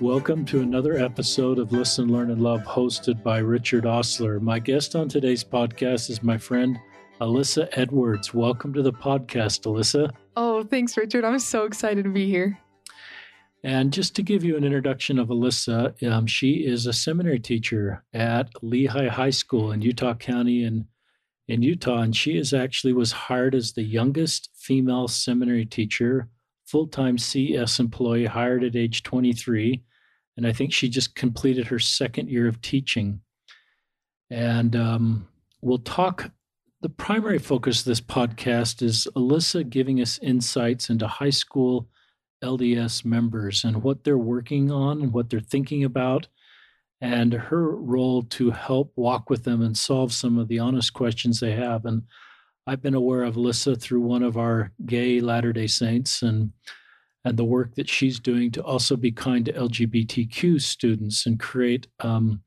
Welcome to another episode of Listen, Learn, and Love, hosted by Richard Ostler. My guest on today's podcast is my friend Alyssa Edwards. Welcome to the podcast, Alyssa. Oh, thanks, Richard. I'm so excited to be here. And just to give you an introduction of Alyssa, um, she is a seminary teacher at Lehi High School in Utah County in, in Utah. And she is actually was hired as the youngest female seminary teacher, full-time CS employee, hired at age 23 and I think she just completed her second year of teaching. And um, we'll talk. The primary focus of this podcast is Alyssa giving us insights into high school LDS members and what they're working on and what they're thinking about, and her role to help walk with them and solve some of the honest questions they have. And I've been aware of Alyssa through one of our gay Latter day Saints, and and the work that she's doing to also be kind to LGBTQ students and create um,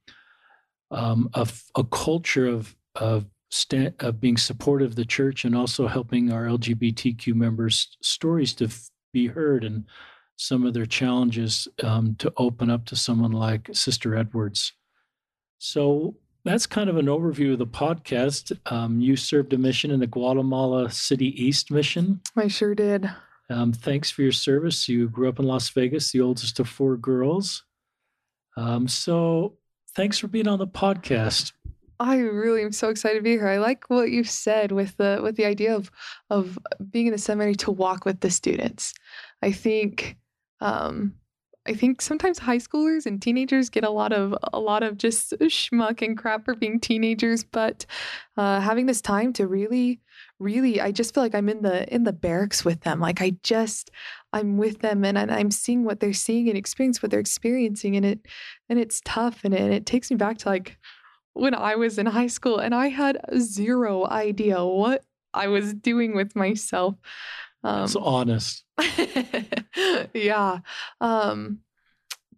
um, a, a, culture of of, sta- of, being supportive of the church and also helping our LGBTQ members' stories to f- be heard and some of their challenges um, to open up to someone like Sister Edwards. So that's kind of an overview of the podcast. Um, you served a mission in the Guatemala City East mission. I sure did. Um, thanks for your service. You grew up in Las Vegas, the oldest of four girls. Um, so thanks for being on the podcast. I really am so excited to be here. I like what you said with the with the idea of of being in the seminary to walk with the students. I think um, I think sometimes high schoolers and teenagers get a lot of a lot of just schmuck and crap for being teenagers, but uh, having this time to really, really, I just feel like I'm in the in the barracks with them. Like I just I'm with them and, I'm seeing what they're seeing and experience what they're experiencing, and it and it's tough and it, and it takes me back to like when I was in high school and I had zero idea what I was doing with myself. Um, it's honest. yeah. Um,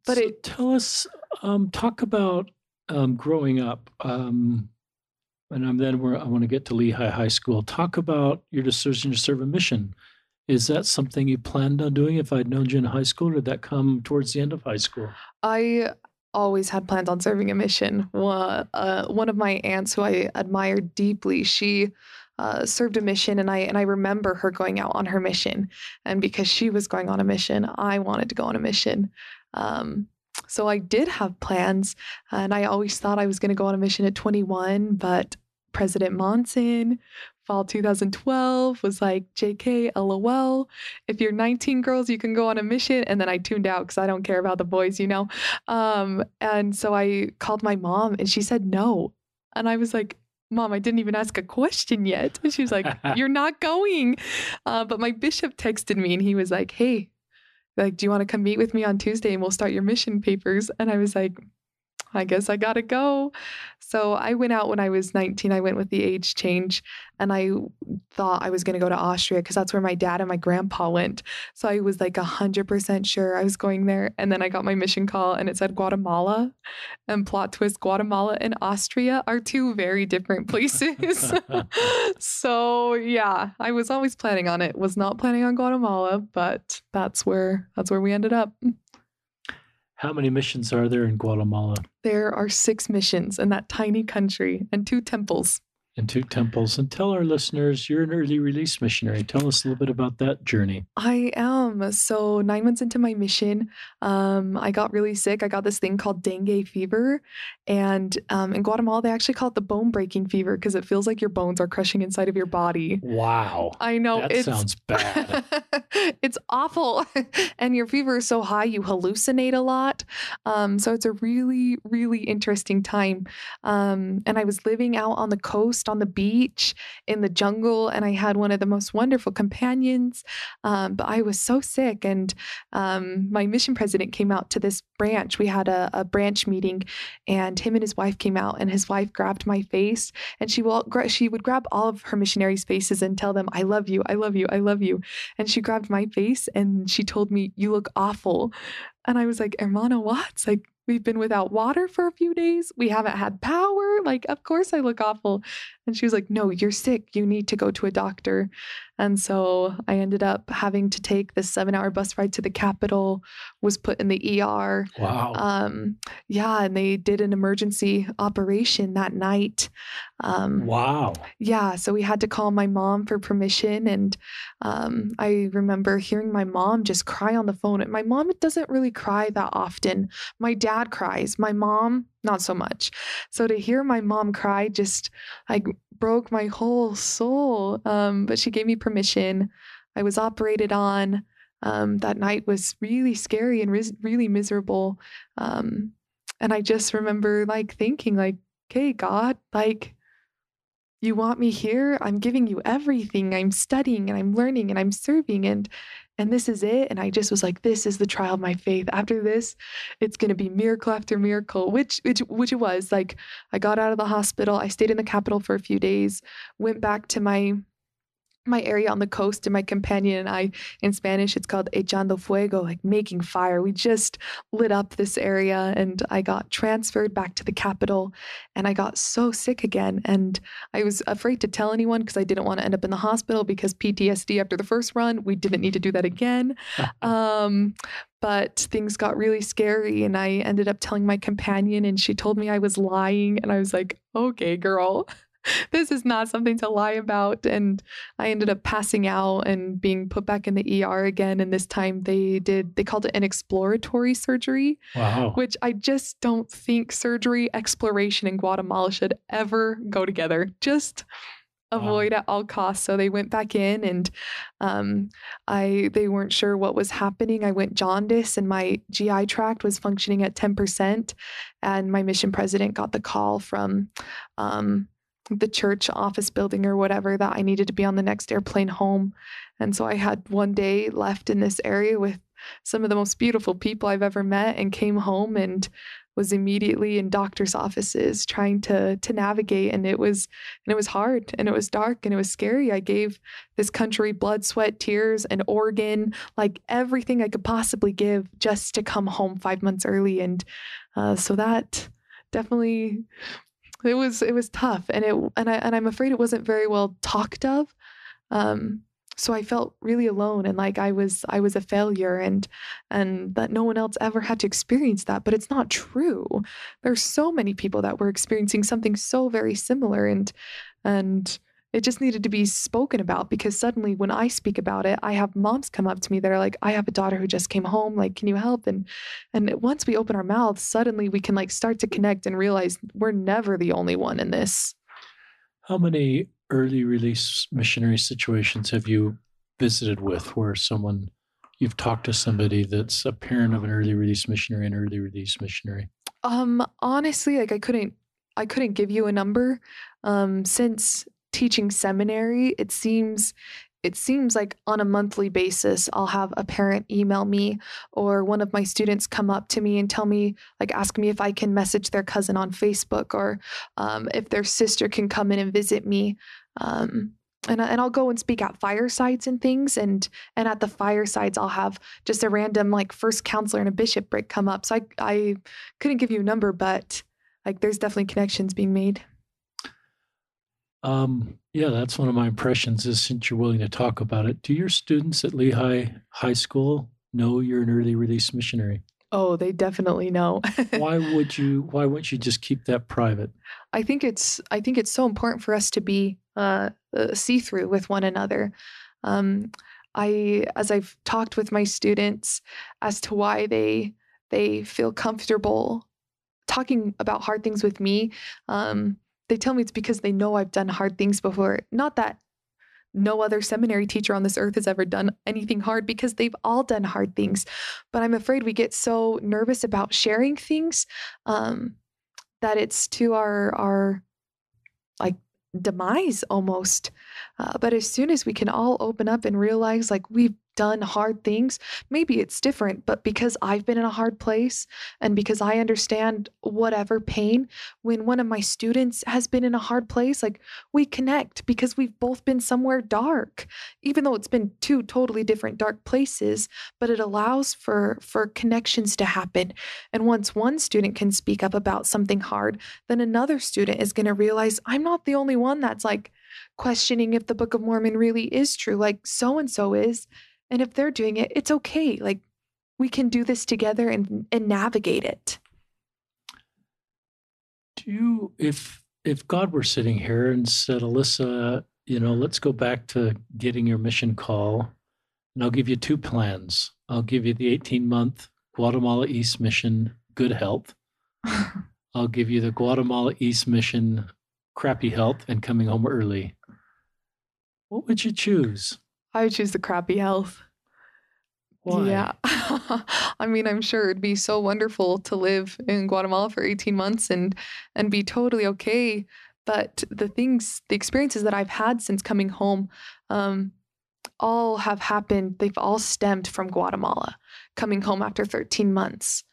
but so it tell us, um, talk about um, growing up. Um, and then where I want to get to Lehi High School. Talk about your decision to serve a mission. Is that something you planned on doing if I'd known you in high school, or did that come towards the end of high school? I always had plans on serving a mission. One, uh, one of my aunts, who I admired deeply, she uh, served a mission and I and I remember her going out on her mission and because she was going on a mission I wanted to go on a mission um, so I did have plans and I always thought I was going to go on a mission at 21 but President Monson fall 2012 was like JK LOL if you're 19 girls you can go on a mission and then I tuned out cuz I don't care about the boys you know um, and so I called my mom and she said no and I was like Mom, I didn't even ask a question yet. And she was like, You're not going. Uh, but my bishop texted me and he was like, Hey, like, do you want to come meet with me on Tuesday and we'll start your mission papers? And I was like, I guess I gotta go. So I went out when I was 19. I went with the age change and I thought I was gonna go to Austria because that's where my dad and my grandpa went. So I was like 100% sure I was going there. And then I got my mission call and it said Guatemala. And plot twist Guatemala and Austria are two very different places. so yeah, I was always planning on it. Was not planning on Guatemala, but that's where that's where we ended up. How many missions are there in Guatemala? There are six missions in that tiny country and two temples and two temples. And tell our listeners you're an early release missionary. Tell us a little bit about that journey. I am. So, nine months into my mission, um, I got really sick. I got this thing called dengue fever. And um, in Guatemala, they actually call it the bone breaking fever because it feels like your bones are crushing inside of your body. Wow. I know. That sounds bad. it's awful. and your fever is so high, you hallucinate a lot. Um, so, it's a really, really interesting time. Um, and I was living out on the coast on the beach in the jungle, and I had one of the most wonderful companions. Um, but I was so sick, and um, my mission president came out to this branch. We had a, a, branch meeting, and him and his wife came out, and his wife grabbed my face, and she will she would grab all of her missionaries' faces and tell them, "I love you, I love you, I love you," and she grabbed my face and she told me, "You look awful." And I was like, Hermana, what? Like, We've been without water for a few days. We haven't had power. Like, of course, I look awful. And she was like, No, you're sick. You need to go to a doctor. And so I ended up having to take the seven hour bus ride to the Capitol, was put in the ER. Wow. Um, yeah. And they did an emergency operation that night. Um, wow. Yeah. So we had to call my mom for permission. And um, I remember hearing my mom just cry on the phone. And my mom doesn't really cry that often. My dad cries. My mom, not so much. So to hear my mom cry just like broke my whole soul. Um, but she gave me permission. I was operated on. Um, that night was really scary and really miserable. Um, and I just remember like thinking, like, okay, God, like, you want me here? I'm giving you everything. I'm studying and I'm learning and I'm serving and and this is it. And I just was like, this is the trial of my faith. After this, it's gonna be miracle after miracle, which which which it was. Like I got out of the hospital, I stayed in the Capitol for a few days, went back to my my area on the coast and my companion and I in Spanish it's called echando fuego like making fire. We just lit up this area and I got transferred back to the capital and I got so sick again. And I was afraid to tell anyone because I didn't want to end up in the hospital because PTSD after the first run we didn't need to do that again. Um, but things got really scary and I ended up telling my companion and she told me I was lying and I was like okay girl this is not something to lie about. And I ended up passing out and being put back in the ER again. And this time they did, they called it an exploratory surgery. Wow. Which I just don't think surgery, exploration, in Guatemala should ever go together. Just avoid wow. at all costs. So they went back in and um, I they weren't sure what was happening. I went jaundice and my GI tract was functioning at 10%. And my mission president got the call from um, the church office building or whatever that I needed to be on the next airplane home. And so I had one day left in this area with some of the most beautiful people I've ever met and came home and was immediately in doctors' offices trying to to navigate and it was and it was hard and it was dark and it was scary. I gave this country blood, sweat, tears, an organ, like everything I could possibly give just to come home 5 months early and uh, so that definitely it was it was tough and it and I and I'm afraid it wasn't very well talked of. Um, so I felt really alone and like I was I was a failure and and that no one else ever had to experience that but it's not true. There's so many people that were experiencing something so very similar and and it just needed to be spoken about because suddenly when I speak about it, I have moms come up to me that are like, I have a daughter who just came home. Like, can you help? And and once we open our mouths, suddenly we can like start to connect and realize we're never the only one in this. How many early release missionary situations have you visited with where someone you've talked to somebody that's a parent of an early release missionary, an early release missionary? Um, honestly, like I couldn't I couldn't give you a number. Um, since teaching seminary, it seems it seems like on a monthly basis I'll have a parent email me or one of my students come up to me and tell me like ask me if I can message their cousin on Facebook or um, if their sister can come in and visit me. Um, and, and I'll go and speak at firesides and things and and at the firesides I'll have just a random like first counselor and a bishopric come up. So I I couldn't give you a number, but like there's definitely connections being made. Um, yeah, that's one of my impressions. Is since you're willing to talk about it, do your students at Lehi High School know you're an early release missionary? Oh, they definitely know. why would you? Why wouldn't you just keep that private? I think it's. I think it's so important for us to be uh, uh, see through with one another. Um, I, as I've talked with my students as to why they they feel comfortable talking about hard things with me. Um, they tell me it's because they know I've done hard things before. Not that no other seminary teacher on this earth has ever done anything hard because they've all done hard things. But I'm afraid we get so nervous about sharing things um, that it's to our our like demise almost. Uh, but as soon as we can all open up and realize like we've done hard things, maybe it's different, but because I've been in a hard place and because I understand whatever pain, when one of my students has been in a hard place, like we connect because we've both been somewhere dark, even though it's been two totally different dark places, but it allows for for connections to happen. And once one student can speak up about something hard, then another student is going to realize I'm not the only one that's like questioning if the Book of Mormon really is true, like so and so is. And if they're doing it, it's okay. Like we can do this together and, and navigate it. Do you, if if God were sitting here and said, Alyssa, you know, let's go back to getting your mission call, and I'll give you two plans. I'll give you the 18 month Guatemala East mission, good health. I'll give you the Guatemala East mission, crappy health, and coming home early. What would you choose? I would choose the crappy health. Why? Yeah. I mean, I'm sure it'd be so wonderful to live in Guatemala for 18 months and and be totally okay. But the things, the experiences that I've had since coming home, um, all have happened. They've all stemmed from Guatemala, coming home after 13 months.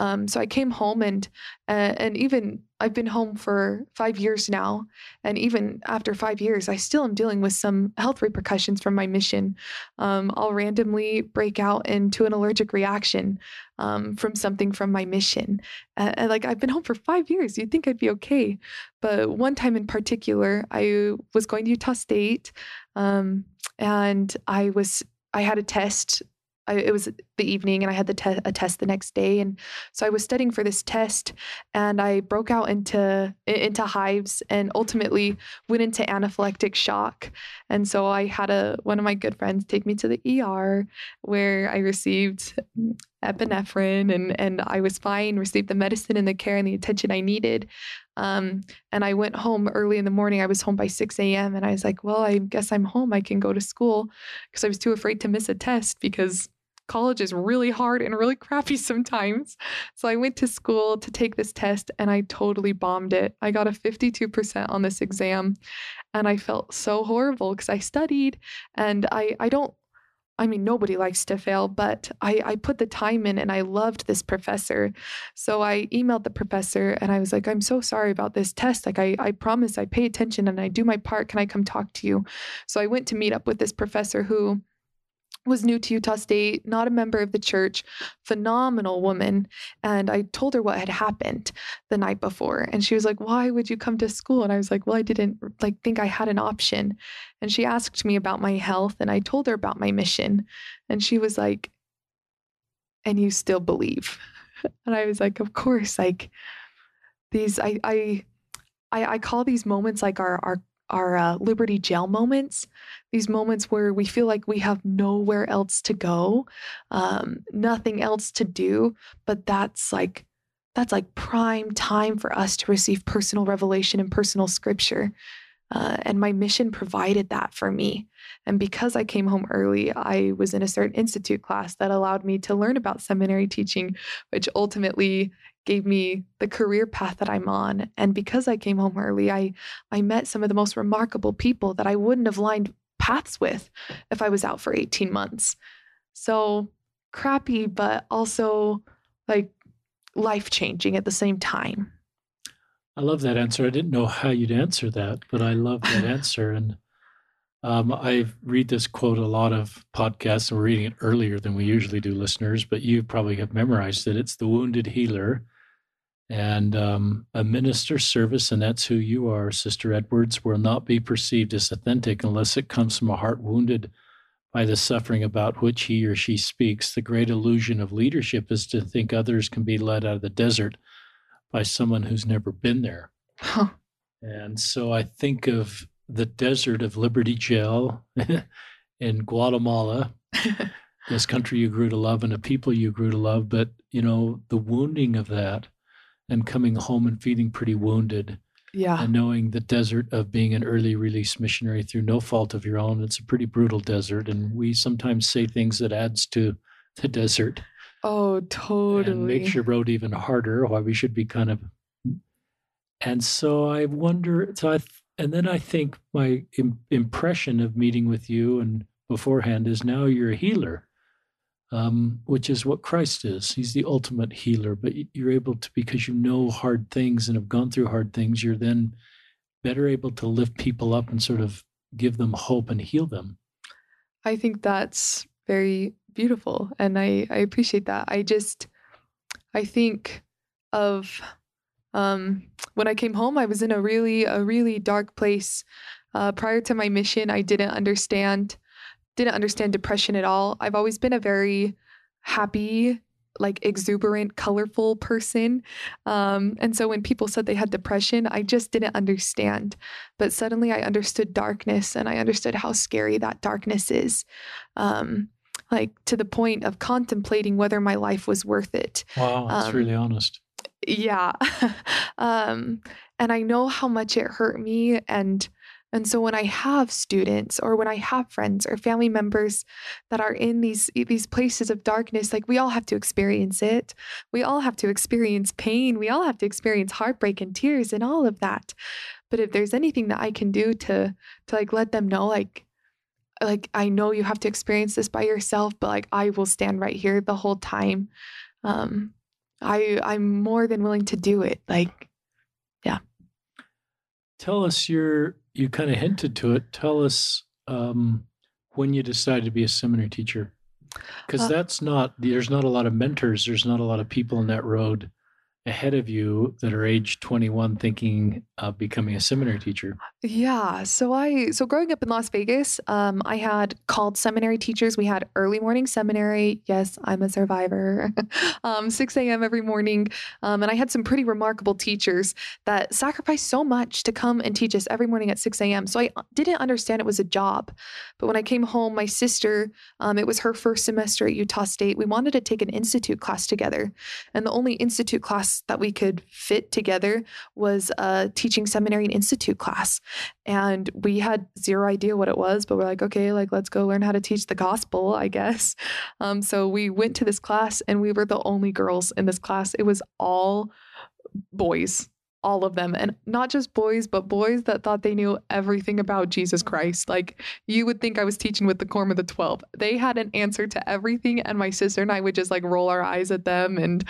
Um, so I came home and uh, and even I've been home for five years now, and even after five years, I still am dealing with some health repercussions from my mission. Um, I'll randomly break out into an allergic reaction um, from something from my mission. Uh, and like I've been home for five years, you'd think I'd be okay, but one time in particular, I was going to Utah State, um, and I was I had a test I, it was the evening and I had the te- a test the next day, and so I was studying for this test, and I broke out into into hives, and ultimately went into anaphylactic shock, and so I had a one of my good friends take me to the ER, where I received epinephrine, and and I was fine, received the medicine and the care and the attention I needed, um, and I went home early in the morning. I was home by 6 a.m. And I was like, well, I guess I'm home. I can go to school because I was too afraid to miss a test because college is really hard and really crappy sometimes. So I went to school to take this test and I totally bombed it. I got a 52% on this exam and I felt so horrible because I studied and I, I don't I mean, nobody likes to fail, but I, I put the time in and I loved this professor. So I emailed the professor and I was like, I'm so sorry about this test. Like, I, I promise I pay attention and I do my part. Can I come talk to you? So I went to meet up with this professor who was new to Utah State, not a member of the church, phenomenal woman. And I told her what had happened the night before. And she was like, Why would you come to school? And I was like, Well, I didn't like think I had an option. And she asked me about my health and I told her about my mission. And she was like, And you still believe? And I was like, Of course, like these I I I, call these moments like our our our uh, Liberty Jail moments, these moments where we feel like we have nowhere else to go, um, nothing else to do, but that's like that's like prime time for us to receive personal revelation and personal scripture. Uh, and my mission provided that for me. And because I came home early, I was in a certain institute class that allowed me to learn about seminary teaching, which ultimately gave me the career path that I'm on. And because I came home early, I I met some of the most remarkable people that I wouldn't have lined paths with if I was out for 18 months. So crappy, but also like life changing at the same time. I love that answer. I didn't know how you'd answer that, but I love that answer. And um, I read this quote a lot of podcasts, and we're reading it earlier than we usually do, listeners, but you probably have memorized it. It's the wounded healer and um, a minister's service, and that's who you are, Sister Edwards, will not be perceived as authentic unless it comes from a heart wounded by the suffering about which he or she speaks. The great illusion of leadership is to think others can be led out of the desert by someone who's never been there. Huh. And so I think of the desert of Liberty Jail in Guatemala, this country you grew to love and a people you grew to love, but you know, the wounding of that and coming home and feeling pretty wounded. Yeah. And knowing the desert of being an early release missionary through no fault of your own, it's a pretty brutal desert. And we sometimes say things that adds to the desert. Oh, totally. And makes your road even harder, why we should be kind of. And so I wonder, so I, and then I think my Im- impression of meeting with you and beforehand is now you're a healer, um, which is what Christ is. He's the ultimate healer, but you're able to, because you know hard things and have gone through hard things, you're then better able to lift people up and sort of give them hope and heal them. I think that's very beautiful. And I, I appreciate that. I just, I think of um, when I came home, I was in a really, a really dark place. Uh, prior to my mission, I didn't understand, didn't understand depression at all. I've always been a very happy, like exuberant, colorful person. Um, and so when people said they had depression, I just didn't understand. But suddenly I understood darkness and I understood how scary that darkness is. Um, like to the point of contemplating whether my life was worth it. Wow, that's um, really honest. Yeah. um, and I know how much it hurt me and and so when I have students or when I have friends or family members that are in these these places of darkness, like we all have to experience it. We all have to experience pain. We all have to experience heartbreak and tears and all of that. But if there's anything that I can do to to like let them know like like I know you have to experience this by yourself, but like I will stand right here the whole time. Um, I I'm more than willing to do it. Like, yeah. Tell us your you kind of hinted to it. Tell us um, when you decided to be a seminary teacher, because uh, that's not there's not a lot of mentors. There's not a lot of people in that road ahead of you that are age 21 thinking of becoming a seminary teacher? Yeah. So I so growing up in Las Vegas, um, I had called seminary teachers. We had early morning seminary. Yes, I'm a survivor. um, 6 a.m. every morning. Um, and I had some pretty remarkable teachers that sacrificed so much to come and teach us every morning at 6 a.m. So I uh, didn't understand it was a job. But when I came home, my sister, um, it was her first semester at Utah State. We wanted to take an institute class together. And the only institute class that we could fit together was a teaching seminary and institute class. And we had zero idea what it was, but we're like, okay, like let's go learn how to teach the gospel, I guess. Um, so we went to this class and we were the only girls in this class. It was all boys all of them and not just boys but boys that thought they knew everything about jesus christ. Like you would think i was teaching with the quorum of the 12 they had an answer to everything and my sister and i would just like roll our eyes at them and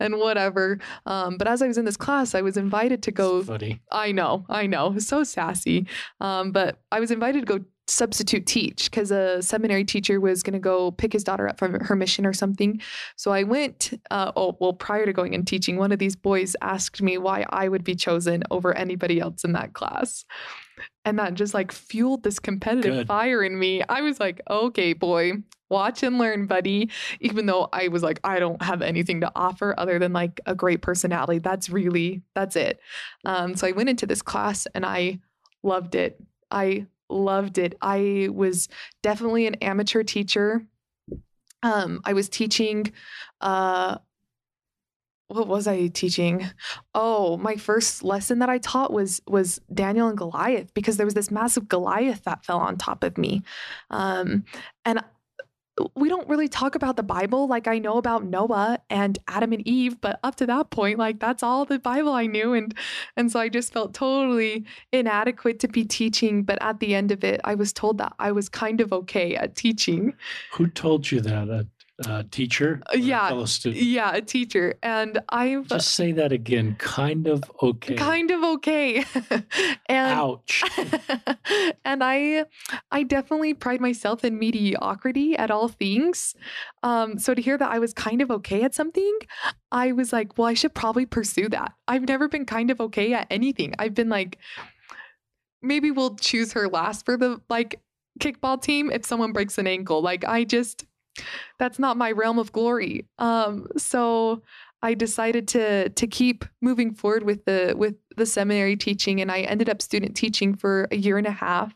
and whatever. Um, but as i was in this class i was invited to go funny. I know i know. So sassy. Um, but i was invited to go substitute teach because a seminary teacher was going to go pick his daughter up from her mission or something. So I went, uh, oh, well, prior to going and teaching, one of these boys asked me why I would be chosen over anybody else in that class. And that just like fueled this competitive Good. fire in me. I was like, okay, boy, watch and learn, buddy. Even though I was like, I don't have anything to offer other than like a great personality. That's really, that's it. Um, so I went into this class and I loved it. I loved it. I was definitely an amateur teacher. Um, I was teaching uh, what was I teaching? Oh, my first lesson that I taught was was Daniel and Goliath because there was this massive Goliath that fell on top of me, um, and we don't really talk about the Bible. Like I know about Noah and Adam and Eve, but up to that point, like that's all the Bible I knew. And and so I just felt totally inadequate to be teaching. But at the end of it, I was told that I was kind of okay at teaching. Who told you that? Uh, teacher? yeah? Yeah, a teacher. And I've just say that again. Kind of okay. Kind of okay. and ouch. and I, I definitely pride myself in mediocrity at all things. Um, so to hear that I was kind of okay at something, I was like, well, I should probably pursue that. I've never been kind of okay at anything. I've been like, maybe we'll choose her last for the like kickball team if someone breaks an ankle. Like I just that's not my realm of glory. Um, so I decided to to keep moving forward with the with the seminary teaching, and I ended up student teaching for a year and a half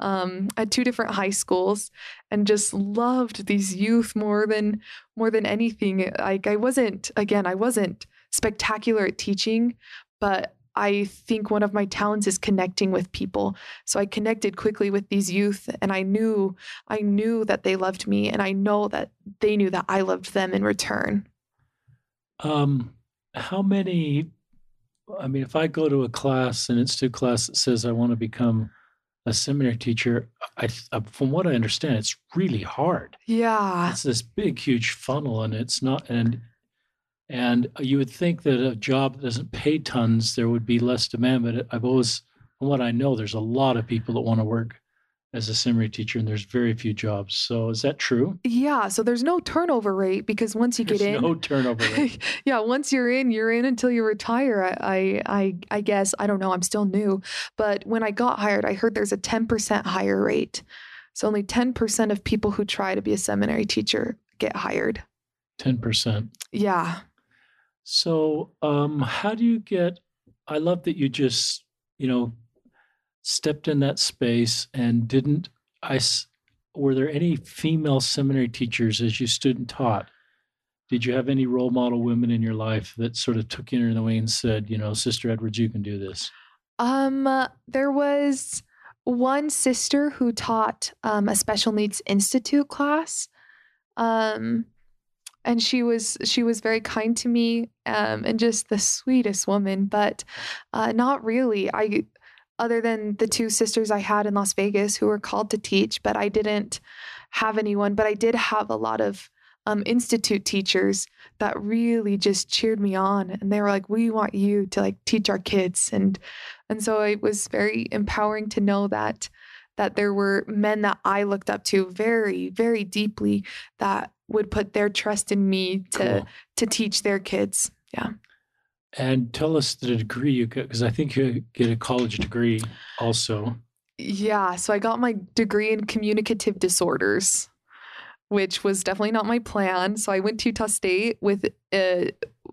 um, at two different high schools, and just loved these youth more than more than anything. Like I wasn't again, I wasn't spectacular at teaching, but I think one of my talents is connecting with people. So I connected quickly with these youth and I knew I knew that they loved me and I know that they knew that I loved them in return. Um how many I mean, if I go to a class, an institute class that says I want to become a seminary teacher, I, from what I understand, it's really hard. Yeah. It's this big, huge funnel, and it's not. And and you would think that a job that doesn't pay tons, there would be less demand. But I've always, from what I know, there's a lot of people that want to work as a seminary teacher, and there's very few jobs. So is that true? Yeah. So there's no turnover rate because once you there's get in, no turnover rate. yeah, once you're in, you're in until you retire. I, I, I guess I don't know. I'm still new, but when I got hired, I heard there's a 10% hire rate. So only 10% of people who try to be a seminary teacher get hired. Ten percent. Yeah. So, um, how do you get? I love that you just, you know, stepped in that space and didn't. I were there any female seminary teachers as you stood and taught? Did you have any role model women in your life that sort of took you under the wing and said, you know, Sister Edwards, you can do this? Um, uh, there was one sister who taught um, a special needs institute class. Um, and she was she was very kind to me um, and just the sweetest woman. But uh, not really. I other than the two sisters I had in Las Vegas who were called to teach, but I didn't have anyone. But I did have a lot of um, institute teachers that really just cheered me on, and they were like, "We want you to like teach our kids," and and so it was very empowering to know that that there were men that I looked up to very very deeply that would put their trust in me to Cool. to teach their kids. Yeah. And tell us the degree you got, because I think you get a college degree also. Yeah, so I got my degree in communicative disorders, which was definitely not my plan. So I went to Utah State with uh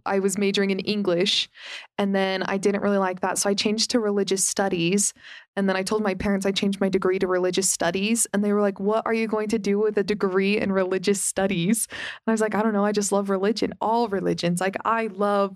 I was majoring in English and then I didn't really like that. So I changed to religious studies. And then I told my parents I changed my degree to religious studies and they were like, "What are you going to do with a degree in religious studies?" And I was like, "I don't know, I just love religion, all religions. Like I love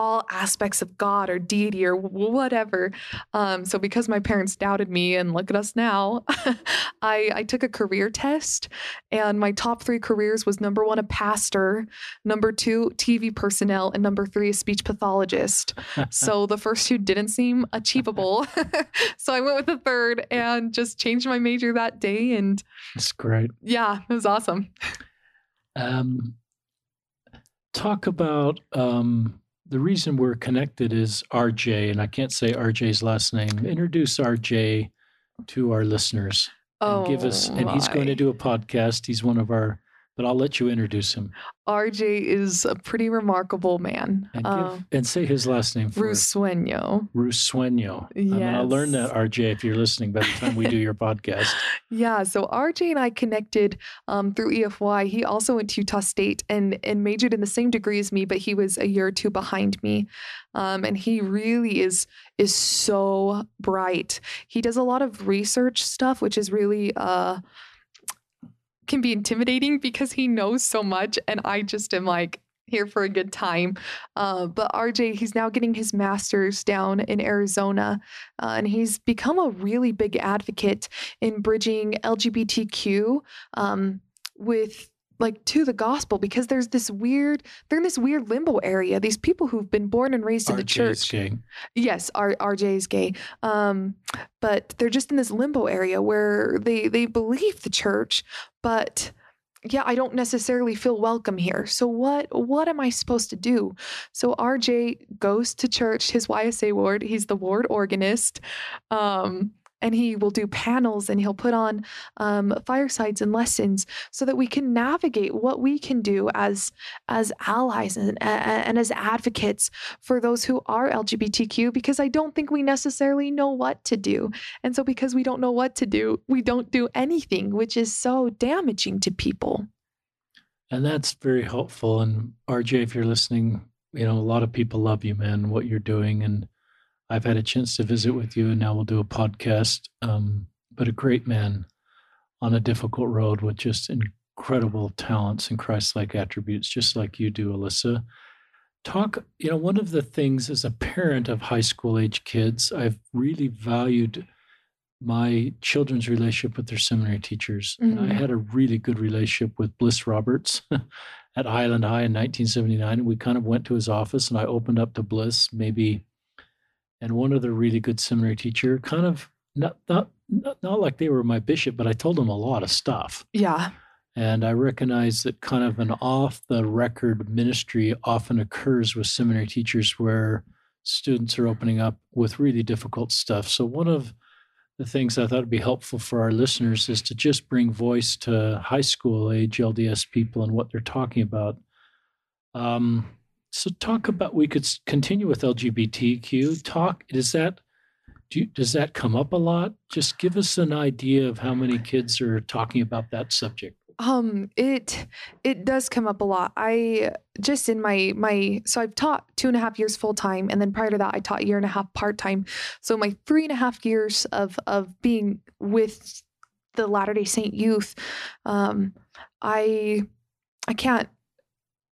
all aspects of God or deity or whatever. Um, so because my parents doubted me, and look at us now, I, I took a career test, and my top three careers was number one, a pastor, number two, TV personnel, and number three, a speech pathologist. so the first two didn't seem achievable, so I went with the third and just changed my major that day, and That's great. yeah, it was awesome. Um, talk about um, the reason we're connected is RJ, and I can't say RJ's last name. Introduce RJ to our listeners and give us. Oh and he's going to Oh do a podcast. He's one of our, but I'll let you introduce him RJ is a pretty remarkable man. and give Um, and say his last name for us. Rusueño. Rusueño. I mean, I'll learn that RJ if you're listening by the time we do your podcast. Yeah, so RJ and I connected um, through EFY. He also went to Utah State and and majored in the same degree as me, but he was a year or two behind me. Um, and he really is is so bright. He does a lot of research stuff, which is really uh, can be intimidating because he knows so much, and I just am like here for a good time. Uh, but RJ, he's now getting his master's down in Arizona, uh, and he's become a really big advocate in bridging LGBTQ um, with like to the gospel because there's this weird they're in this weird limbo area these people who've been born and raised in the church is gay. Yes, R- RJ is gay. Um, but they're just in this limbo area where they they believe the church, but yeah, I don't necessarily feel welcome here. So what what am I supposed to do? So RJ goes to church, his YSA ward. He's the ward organist. Um, and he will do panels and he'll put on um, firesides and lessons so that we can navigate what we can do as as allies and, and, as advocates for those who are LGBTQ because I don't think we necessarily know what to do. And so, because we don't know what to do, we don't do anything, which is so damaging to people. And that's very helpful. And RJ, if you're listening, you know, a lot of people love you, man, what you're doing. And I've had a chance to visit with you, and now we'll do a podcast. Um, but a great man on a difficult road with just incredible talents and Christ like attributes, just like you do, Alyssa. Talk, you know, one of the things as a parent of high school age kids, I've really valued my children's relationship with their seminary teachers. And I had a really good relationship with Bliss Roberts at Highland High in 1979. And we kind of went to his office and I opened up to Bliss maybe and one other really good seminary teacher, kind of not not not, not like they were my bishop, but I told them a lot of stuff. Yeah. And I recognize that kind of an off the record ministry often occurs with seminary teachers where students are opening up with really difficult stuff. So, one of the things I thought would be helpful for our listeners is to just bring voice to high school age LDS people and what they're talking about. Um, so, talk about we could continue with LGBTQ. Talk is that do you, does that come up a lot? Just give us an idea of how many kids are talking about that subject. Um, it it does come up a lot. I just in my my so I've taught two and a half years full time, and then prior to that, I taught a year and a half part time. So my three and a half years of of being with the Latter Day Saint youth, um, I I can't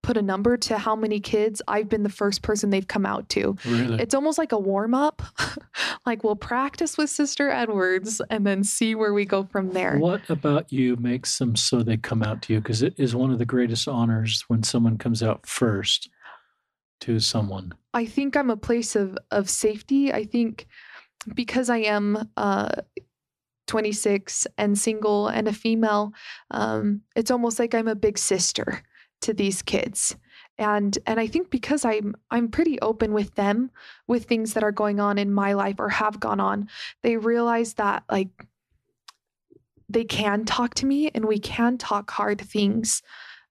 put a number to how many kids I've been the first person they've come out to. Really? It's almost like a warm up. like we'll practice with Sister Edwards and then see where we go from there. What about you makes them so they come out to you? Because it is one of the greatest honors when someone comes out first to someone. I think I'm a place of of safety. I think because I am uh 26 and single and a female, um, it's almost like I'm a big sister to these kids. And and i think because i'm i'm pretty open with them with things that are going on in my life or have gone on they realize that like they can talk to me and we can talk hard things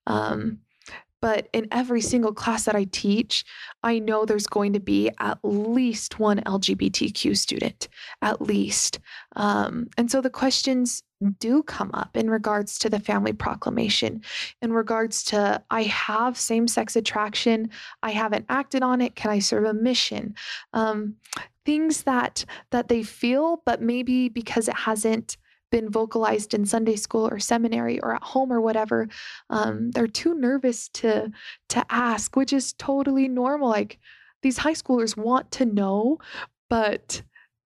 um but in every single class that I teach, I know there's going to be at least one LGBTQ student, at least. Um, and so the questions do come up in regards to the family proclamation, in regards to I have same sex attraction, I haven't acted on it, can I serve a mission? Um, things that that they feel, but maybe because it hasn't been vocalized in Sunday school or seminary or at home or whatever, um, they're too nervous to to ask, which is totally normal. Like these high schoolers want to know, but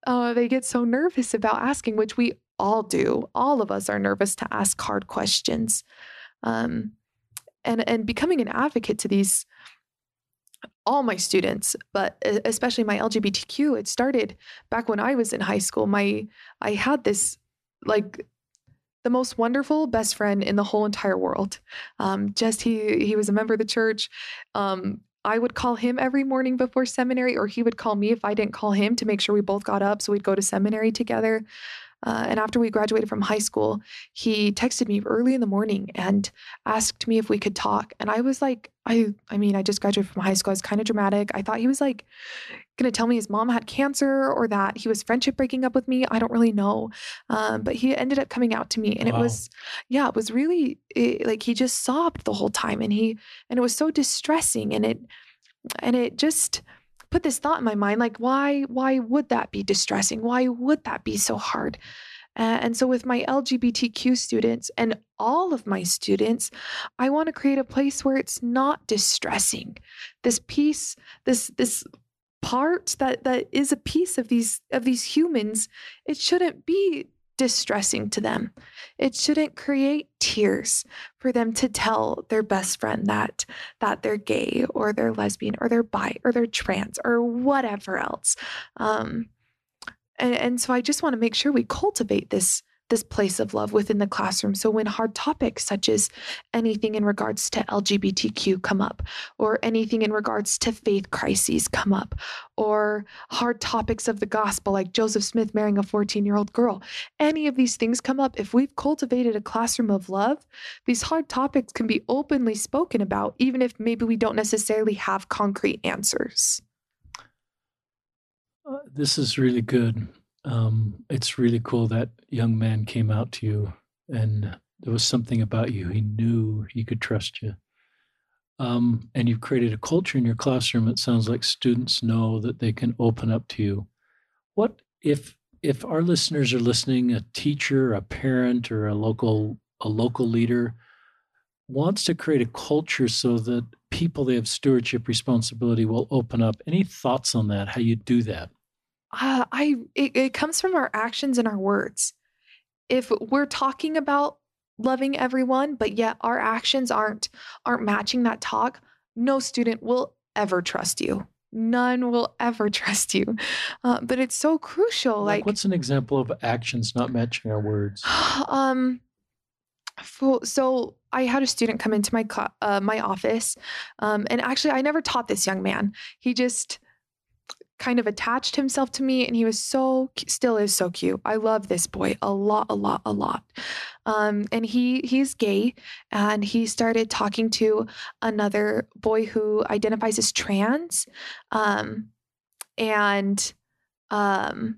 uh, they get so nervous about asking, which we all do. All of us are nervous to ask hard questions, um, and and becoming an advocate to these all my students, but especially my LGBTQ. It started back when I was in high school. My I had this like the most wonderful best friend in the whole entire world. Um, just he he was a member of the church. Um, I would call him every morning before seminary, or he would call me if I didn't call him to make sure we both got up so we'd go to seminary together. Uh, and after we graduated from high school, he texted me early in the morning and asked me if we could talk. And I was like, I, I mean, I just graduated from high school. I was kind of dramatic. I thought he was like going to tell me his mom had cancer or that he was friendship breaking up with me. I don't really know. Um, but he ended up coming out to me, and wow. it was, yeah, it was really it, like he just sobbed the whole time, and he, and it was so distressing, and it, and it just put this thought in my mind like why why would that be distressing? Why would that be so hard? Uh, and so with my lgbtq students and all of my students i want to create a place where it's not distressing. This piece this this part that that is a piece of these of these humans it shouldn't be distressing to them. It shouldn't create tears for them to tell their best friend that that they're gay or they're lesbian or they're bi or they're trans or whatever else. Um, and, and so I just want to make sure we cultivate this this place of love within the classroom. So when hard topics such as anything in regards to LGBTQ come up, or anything in regards to faith crises come up, or hard topics of the gospel like Joseph Smith marrying a 14 year old girl, any of these things come up, if we've cultivated a classroom of love, these hard topics can be openly spoken about, even if maybe we don't necessarily have concrete answers. Uh, this is really good um, it's really cool that young man came out to you and there was something about you. He knew he could trust you. Um, and you've created a culture in your classroom. It sounds like students know that they can open up to you. What if if our listeners are listening, a teacher, a parent, or a local a local leader wants to create a culture so that people they have stewardship responsibility will open up. Any thoughts on that? How you do that? Uh, I it, it comes from our actions and our words. If we're talking about loving everyone, but yet our actions aren't aren't matching that talk, no student will ever trust you. none will ever trust you. Uh, but it's so crucial. Like, Like, what's an example of actions not matching our words? um, so I had a student come into my uh, my office, um, and actually, I never taught this young man. He just kind of attached himself to me, and he was so still is so cute. I love this boy a lot, a lot, a lot. Um, and he he's gay, and he started talking to another boy who identifies as trans, um, and um,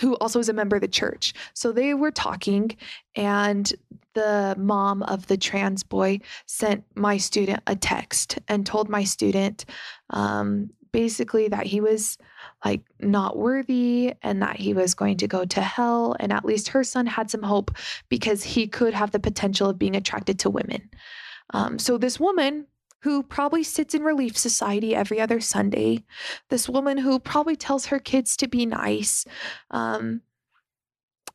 who also is a member of the church. So they were talking, and the mom of the trans boy sent my student a text and told my student um, basically that he was like not worthy and that he was going to go to hell. And at least her son had some hope because he could have the potential of being attracted to women. Um, so this woman who probably sits in Relief Society every other Sunday, this woman who probably tells her kids to be nice, um,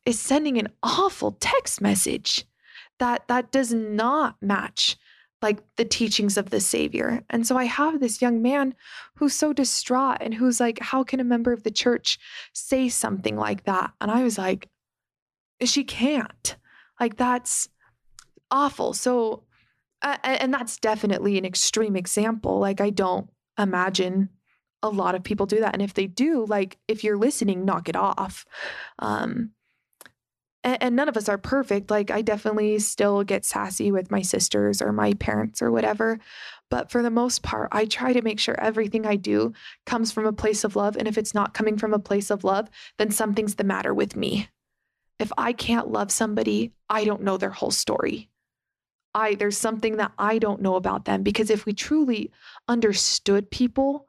is sending an awful text message that that does not match like the teachings of the savior. And so i have this young man who's so distraught and who's like how can a member of the church say something like that? And i was like she can't. Like that's awful. So uh, and that's definitely an extreme example. Like i don't imagine a lot of people do that. And if they do like if you're listening knock it off. Um and, none of us are perfect. Like, I definitely still get sassy with my sisters or my parents or whatever. But for the most part, I try to make sure everything I do comes from a place of love. And if it's not coming from a place of love, then something's the matter with me. If I can't love somebody, I don't know their whole story. I there's something that I don't know about them because if we truly understood people,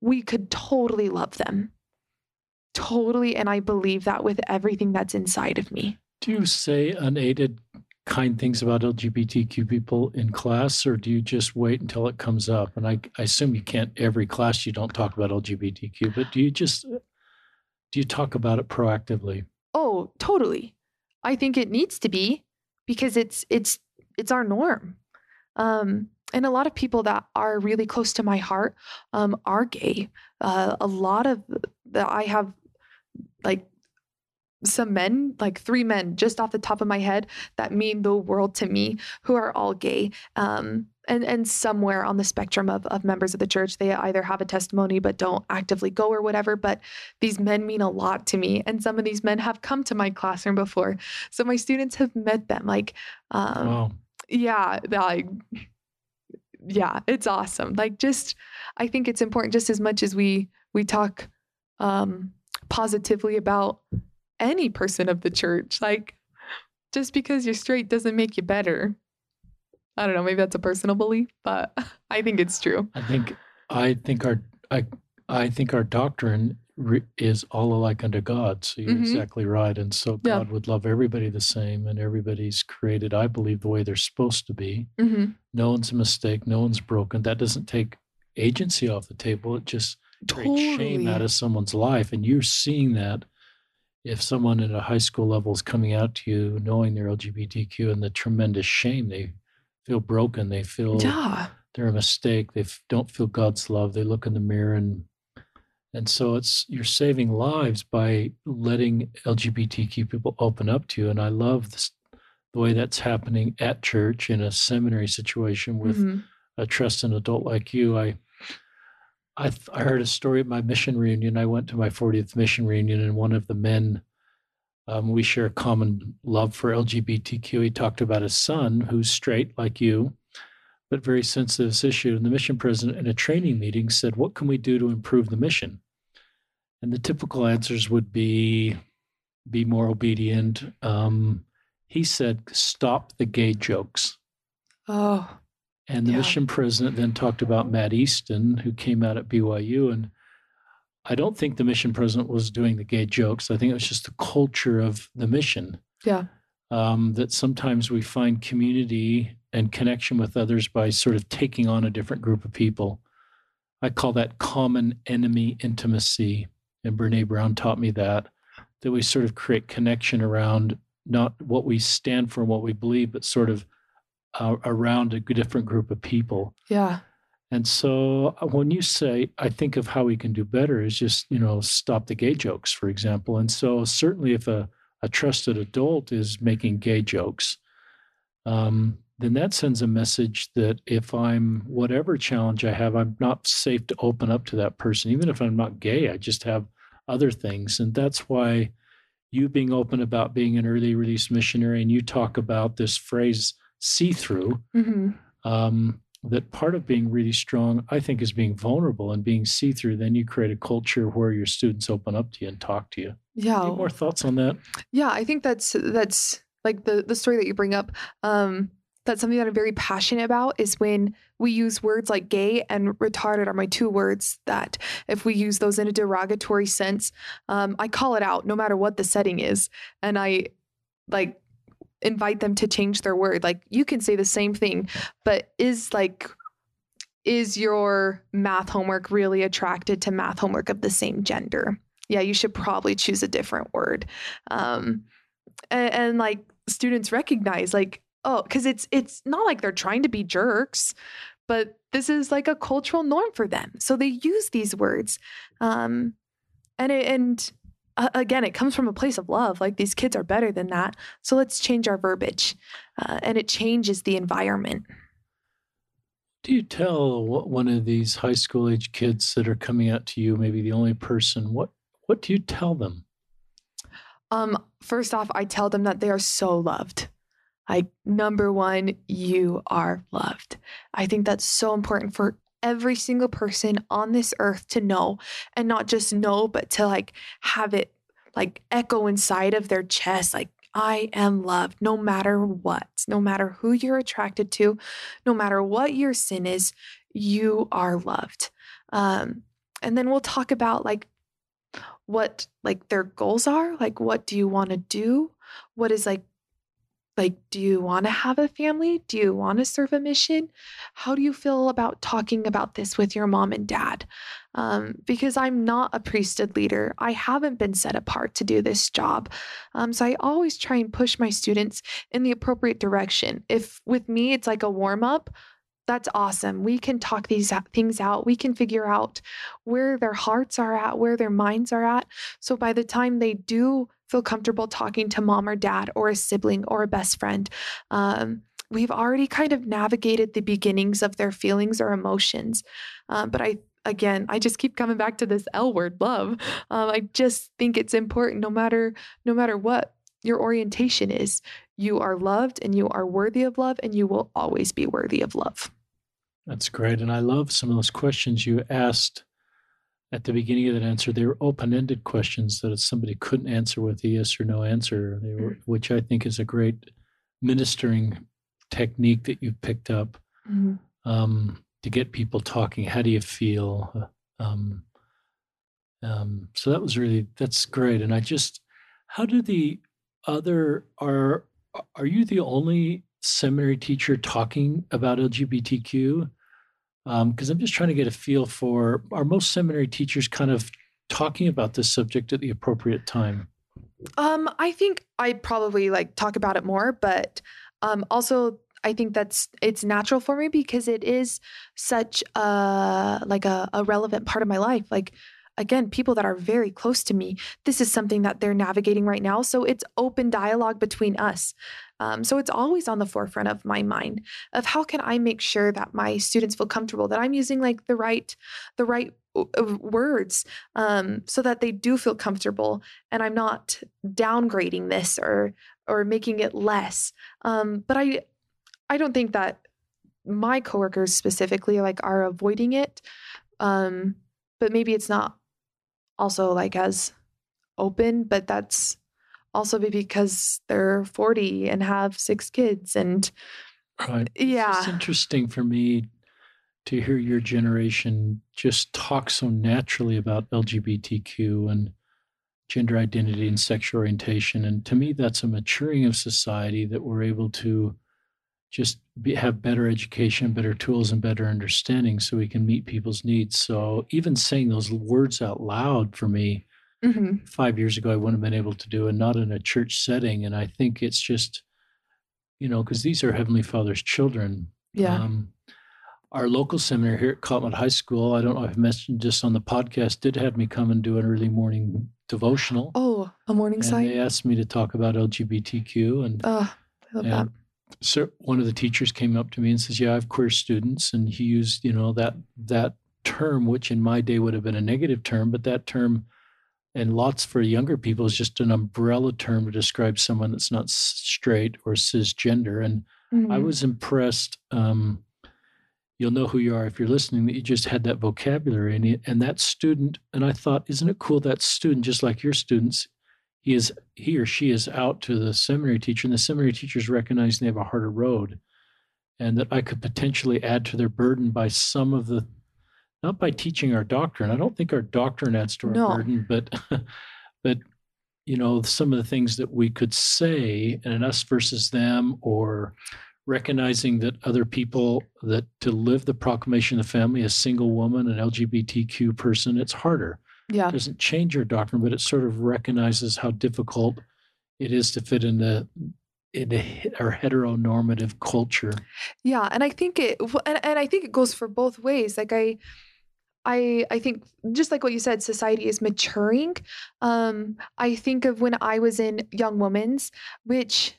we could totally love them. Totally. And I believe that with everything that's inside of me. Do you say unaided kind things about LGBTQ people in class, or do you just wait until it comes up? And I, I assume you can't every class you don't talk about LGBTQ, but do you just do you talk about it proactively? Oh, totally. I think it needs to be because it's it's it's our norm. Um, and a lot of people that are really close to my heart um, are gay. Uh, a lot of that I have like some men, like three men, just off the top of my head, that mean the world to me, who are all gay. Um, and and somewhere on the spectrum of of members of the church, they either have a testimony but don't actively go or whatever. But these men mean a lot to me, and some of these men have come to my classroom before, so my students have met them. Like, um, Wow. yeah, like yeah, it's awesome. Like just I think it's important just as much as we we talk um positively about any person of the church. Like just because you're straight doesn't make you better. I don't know, maybe that's a personal belief, but I think it's true. I think I think our I I think our doctrine re- is all alike unto God. So you're Mhm. exactly right. And so Yeah. God would love everybody the same, and everybody's created, I believe, the way they're supposed to be. hmm No one's a mistake. No one's broken. That doesn't take agency off the table. It just creates shame out of someone's life, and you're seeing that. If someone at a high school level is coming out to you knowing they're LGBTQ and the tremendous shame, they feel broken. They feel Yeah. they're a mistake. They f- don't feel God's love. They look in the mirror and and so it's you're saving lives by letting LGBTQ people open up to you. And I love this, the way that's happening at church in a seminary situation with Mhm. a trusted adult like you. I I th- I heard a story at my mission reunion. I went to my 40th mission reunion, and one of the men um, we share a common love for LGBTQ. He talked about his son, who's straight like you, but very sensitive this issue. And the mission president in a training meeting said, What can we do to improve the mission? And the typical answers would be be more obedient. Um, he said, Stop the gay jokes. Oh, And the Yeah. mission president then talked about Matt Easton, who came out at BYU. And I don't think the mission president was doing the gay jokes. I think it was just the culture of the mission yeah. um, that sometimes we find community and connection with others by sort of taking on a different group of people. I call that common enemy intimacy. And Brene Brown taught me that, that we sort of create connection around not what we stand for and what we believe, but sort of uh, around a different group of people. Yeah. And so uh, when you say, I think of how we can do better is just, you know, stop the gay jokes, for example. And so certainly if a, a trusted adult is making gay jokes, um, then that sends a message that if I'm whatever challenge I have, I'm not safe to open up to that person. Even if I'm not gay, I just have other things. And that's why you being open about being an early release missionary and you talk about this phrase see through. Mm-hmm. Um, that part of being really strong, I think, is being vulnerable and being see through. Then you create a culture where your students open up to you and talk to you. Yeah. Any more thoughts on that? Yeah, I think that's that's like the the story that you bring up. Um, that's something that I'm very passionate about is when we use words like gay and retarded are my two words that if we use those in a derogatory sense, um, I call it out no matter what the setting is. And I like invite them to change their word. Like you can say the same thing, but is like, is your math homework really attracted to math homework of the same gender? Yeah, you should probably choose a different word. Um, and, and like students recognize like oh, because it's it's not like they're trying to be jerks, but this is like a cultural norm for them. So they use these words, um, and it, and uh, again, it comes from a place of love. Like these kids are better than that. So let's change our verbiage, uh, and it changes the environment. Do you tell one of these high school age kids that are coming out to you, maybe the only person, what what do you tell them? Um, first off, I tell them that they are so loved. Like, number one, you are loved. I think that's so important for every single person on this earth to know and not just know, but to like have it like echo inside of their chest. Like, I am loved no matter what, no matter who you're attracted to, no matter what your sin is, you are loved. Um, and then we'll talk about like what like their goals are like what do you want to do what is like like, do you want to have a family? Do you want to serve a mission? How do you feel about talking about this with your mom and dad? Um, because I'm not a priesthood leader. I haven't been set apart to do this job. Um, so I always try and push my students in the appropriate direction. If with me, it's like a warm up, that's awesome. We can talk these things out. We can figure out where their hearts are at, where their minds are at. So by the time they do feel comfortable talking to mom or dad or a sibling or a best friend, um, we've already kind of navigated the beginnings of their feelings or emotions. Um, but I again, I just keep coming back to this L word, love. Um, I just think it's important, no matter no matter what your orientation is. You are loved and you are worthy of love, and you will always be worthy of love. That's great. And I love some of those questions you asked at the beginning of that answer. They were open ended questions that somebody couldn't answer with a yes or no answer, they were, mm-hmm. which I think is a great ministering technique that you've picked up mm-hmm. um, to get people talking. How do you feel? Um, um, so that was really, that's great. And I just, how do the other, are, are you the only seminary teacher talking about LGBTQ? Because um, I'm just trying to get a feel for are most seminary teachers kind of talking about this subject at the appropriate time? Um, I think I probably like talk about it more, but um, also I think that's it's natural for me because it is such a like a, a relevant part of my life. Like again, people that are very close to me, this is something that they're navigating right now. So it's open dialogue between us. Um, so it's always on the forefront of my mind of how can I make sure that my students feel comfortable that I'm using like the right the right words um, so that they do feel comfortable and I'm not downgrading this or or making it less. Um, but I I don't think that my coworkers specifically like are avoiding it. Um, but maybe it's not also like as open, but that's also be because they're 40 and have six kids and right. yeah it's interesting for me to hear your generation just talk so naturally about lgbtq and gender identity and sexual orientation and to me that's a maturing of society that we're able to just be, have better education better tools and better understanding so we can meet people's needs so even saying those words out loud for me mm-hmm. five years ago I wouldn't have been able to do, and not in a church setting. And I think it's just, you know, because these are Heavenly Father's children. Yeah. Um, our local seminary here at Cottonwood High School, I don't know if I mentioned this on the podcast, did have me come and do an early morning devotional. Oh, a morning and site. They asked me to talk about LGBTQ. And, oh, I love and that. So one of the teachers came up to me and says, Yeah, I have queer students. And he used, you know, that that term, which in my day would have been a negative term, but that term and lots for younger people is just an umbrella term to describe someone that's not straight or cisgender. And mm-hmm. I was impressed. Um, you'll know who you are if you're listening that you just had that vocabulary and, he, and that student and i thought isn't it cool that student just like your students he is he or she is out to the seminary teacher and the seminary teachers recognize they have a harder road and that i could potentially add to their burden by some of the not by teaching our doctrine. I don't think our doctrine adds to our no. burden, but but you know some of the things that we could say and us versus them or recognizing that other people that to live the proclamation of the family a single woman an lgbtq person it's harder yeah it doesn't change your doctrine but it sort of recognizes how difficult it is to fit into in a, our heteronormative culture yeah and i think it and, and i think it goes for both ways like i I I think just like what you said, society is maturing. Um, I think of when I was in Young Women's, which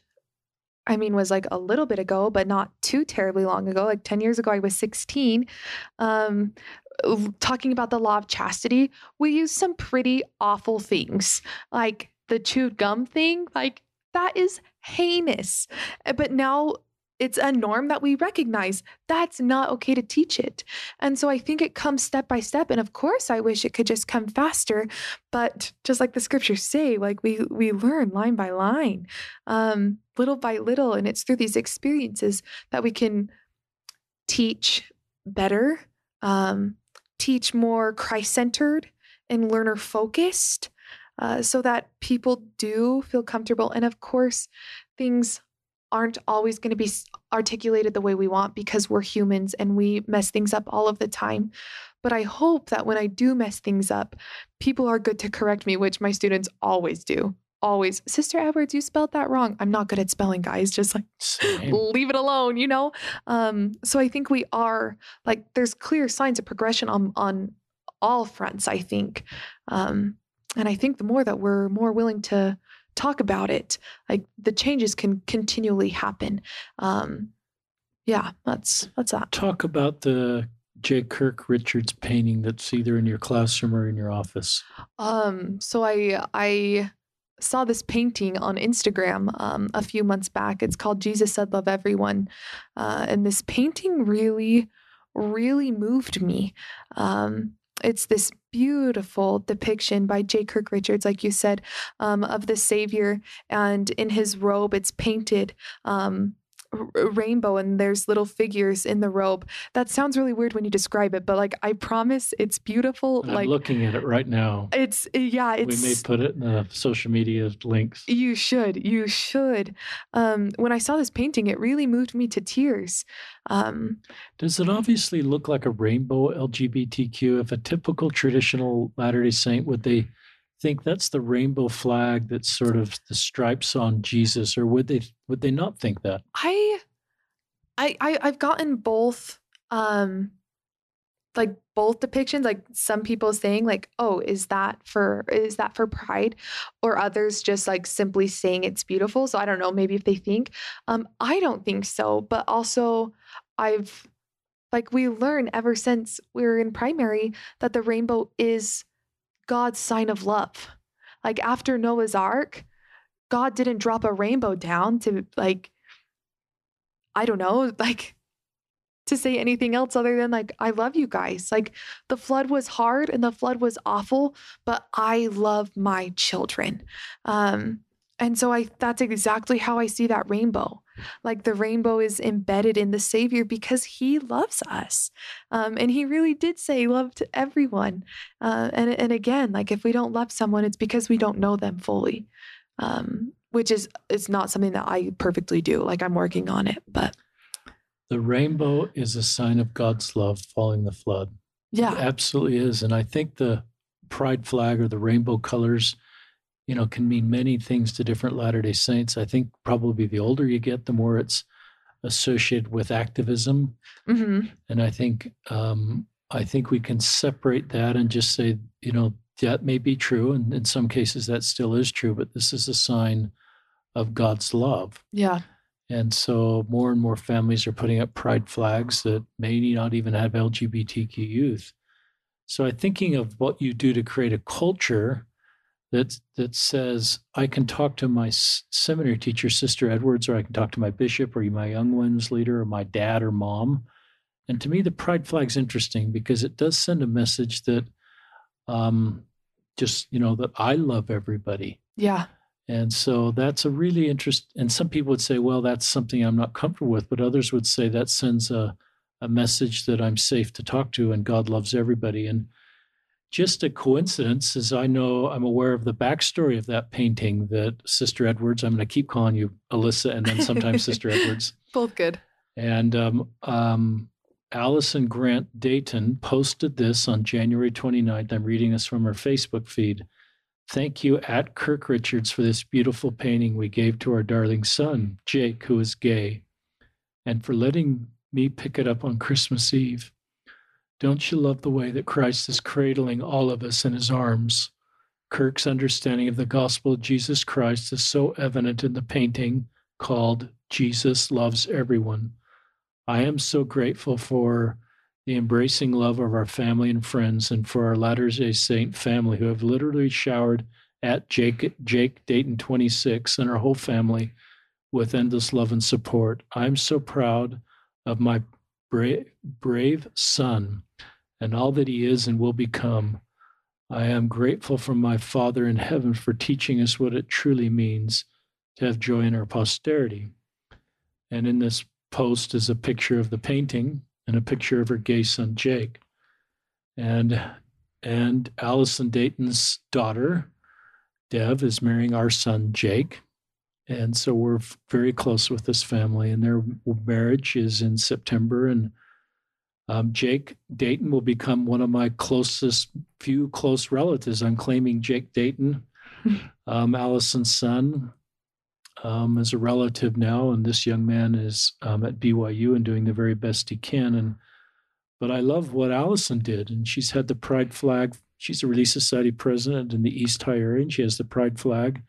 I mean was like a little bit ago, but not too terribly long ago. Like 10 years ago, I was 16. Um, talking about the law of chastity, we use some pretty awful things, like the chewed gum thing. Like that is heinous. Eh, but now it's a norm that we recognize. That's not okay to teach it. And so I think it comes step by step. And of course, I wish it could just come faster. But just like the scriptures say, like we we learn line by line, um, little by little. And it's through these experiences that we can teach better, um, teach more Christ centered and learner focused. Uh, so that people do feel comfortable. And of course, things aren't always going to be articulated the way we want because we're humans and we mess things up all of the time. But I hope that when I do mess things up, people are good to correct me, which my students always do. Always, Sister Edwards, you spelled that wrong. I'm not good at spelling, guys. Just like Same. leave it alone, you know? Um, so I think we are like there's clear signs of progression on on all fronts, I think. Um, and I think the more that we're more willing to talk about it like the changes can continually happen um yeah that's that's that talk about the J. Kirk Richards painting that's either in your classroom or in your office? Um, so I I saw this painting on Instagram um, a few months back. It's called Jesus Said Love Everyone, uh, and this painting really really moved me. Um, it's this beautiful depiction by J. Kirk Richards, like you said, um, of the Savior. And in his robe, it's painted um, rainbow and there's little figures in the robe. That sounds really weird when you describe it, but like I promise it's beautiful. I'm like looking at it right now. It's yeah, it's We may put it in the social media links. You should. You should. Um when I saw this painting, it really moved me to tears. Um Does it obviously look like a rainbow LGBTQ if a typical traditional Latter-day Saint would they think that's the rainbow flag that's sort of the stripes on Jesus, or would they would they not think that? I, I, I I've gotten both, um, like both depictions. Like some people saying like, "Oh, is that for is that for pride?" or others just like simply saying it's beautiful. So I don't know. Maybe if they think, um, I don't think so. But also, I've like we learn ever since we were in primary that the rainbow is God's sign of love. Like after Noah's Ark, God didn't drop a rainbow down to like, I don't know, like to say anything else other than like, I love you guys. Like the flood was hard and the flood was awful, but I love my children. Um, and so I that's exactly how I see that rainbow. Like the rainbow is embedded in the Savior because He loves us, um, and He really did say love to everyone. Uh, and and again, like if we don't love someone, it's because we don't know them fully, um, which is it's not something that I perfectly do. Like I'm working on it, but the rainbow is a sign of God's love following the flood. Yeah, it absolutely is, and I think the pride flag or the rainbow colors you know, can mean many things to different Latter day Saints. I think probably the older you get, the more it's associated with activism. Mm-hmm. And I think um, I think we can separate that and just say, you know, that may be true, and in some cases that still is true, but this is a sign of God's love. Yeah. And so more and more families are putting up pride flags that may not even have LGBTQ youth. So I'm thinking of what you do to create a culture that that says I can talk to my seminary teacher, Sister Edwards, or I can talk to my bishop, or my Young Women's leader, or my dad or mom. And to me, the pride flag's interesting because it does send a message that, um, just you know, that I love everybody. Yeah. And so that's a really interest. And some people would say, well, that's something I'm not comfortable with, but others would say that sends a a message that I'm safe to talk to and God loves everybody. And just a coincidence, as I know, I'm aware of the backstory of that painting that Sister Edwards, I'm going to keep calling you Alyssa and then sometimes Sister Edwards. Both good. And um, um, Allison Grant Dayton posted this on January 29th. I'm reading this from her Facebook feed. Thank you at Kirk Richards for this beautiful painting we gave to our darling son, Jake, who is gay, and for letting me pick it up on Christmas Eve. Don't you love the way that Christ is cradling all of us in his arms? Kirk's understanding of the gospel of Jesus Christ is so evident in the painting called Jesus Loves Everyone. I am so grateful for the embracing love of our family and friends and for our Latter day Saint family who have literally showered at Jake, Jake Dayton 26 and our whole family with endless love and support. I'm so proud of my brave, brave son and all that he is and will become. I am grateful for my Father in heaven for teaching us what it truly means to have joy in our posterity. And in this post is a picture of the painting and a picture of her gay son Jake. And and Allison Dayton's daughter, Dev, is marrying our son Jake. And so we're very close with this family, and their marriage is in September. And um, Jake Dayton will become one of my closest few close relatives. I'm claiming Jake Dayton, um, Allison's son, um, as a relative now, and this young man is um, at BYU and doing the very best he can. And but I love what Allison did, and she's had the Pride flag. She's a Relief Society president in the East High area, and she has the Pride flag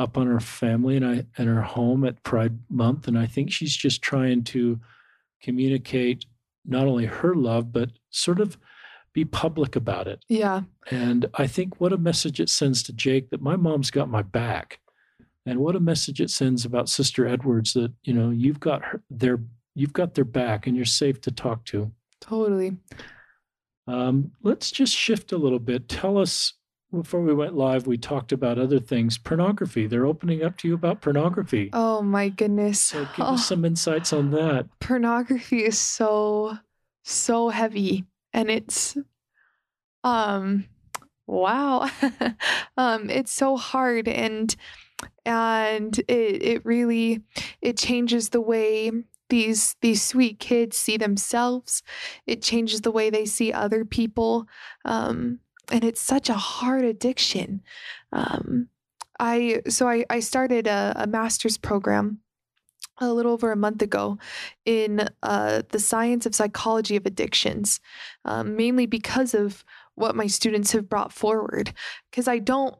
up on her family and I and her home at Pride Month. And I think she's just trying to communicate not only her love, but sort of be public about it. Yeah. And I think what a message it sends to Jake that my mom's got my back. And what a message it sends about Sister Edwards that, you know, you've got her their you've got their back and you're safe to talk to. Totally. Um, let's just shift a little bit. Tell us before we went live, we talked about other things. Pornography. They're opening up to you about pornography. Oh my goodness. So give oh, us some insights on that. Pornography is so so heavy and it's um wow. um it's so hard and and it it really it changes the way these these sweet kids see themselves. It changes the way they see other people. Um and it's such a hard addiction. Um, I so I, I started a, a, master's program a little over a month ago in uh, the science of psychology of addictions, um, mainly because of what my students have brought forward. Because I don't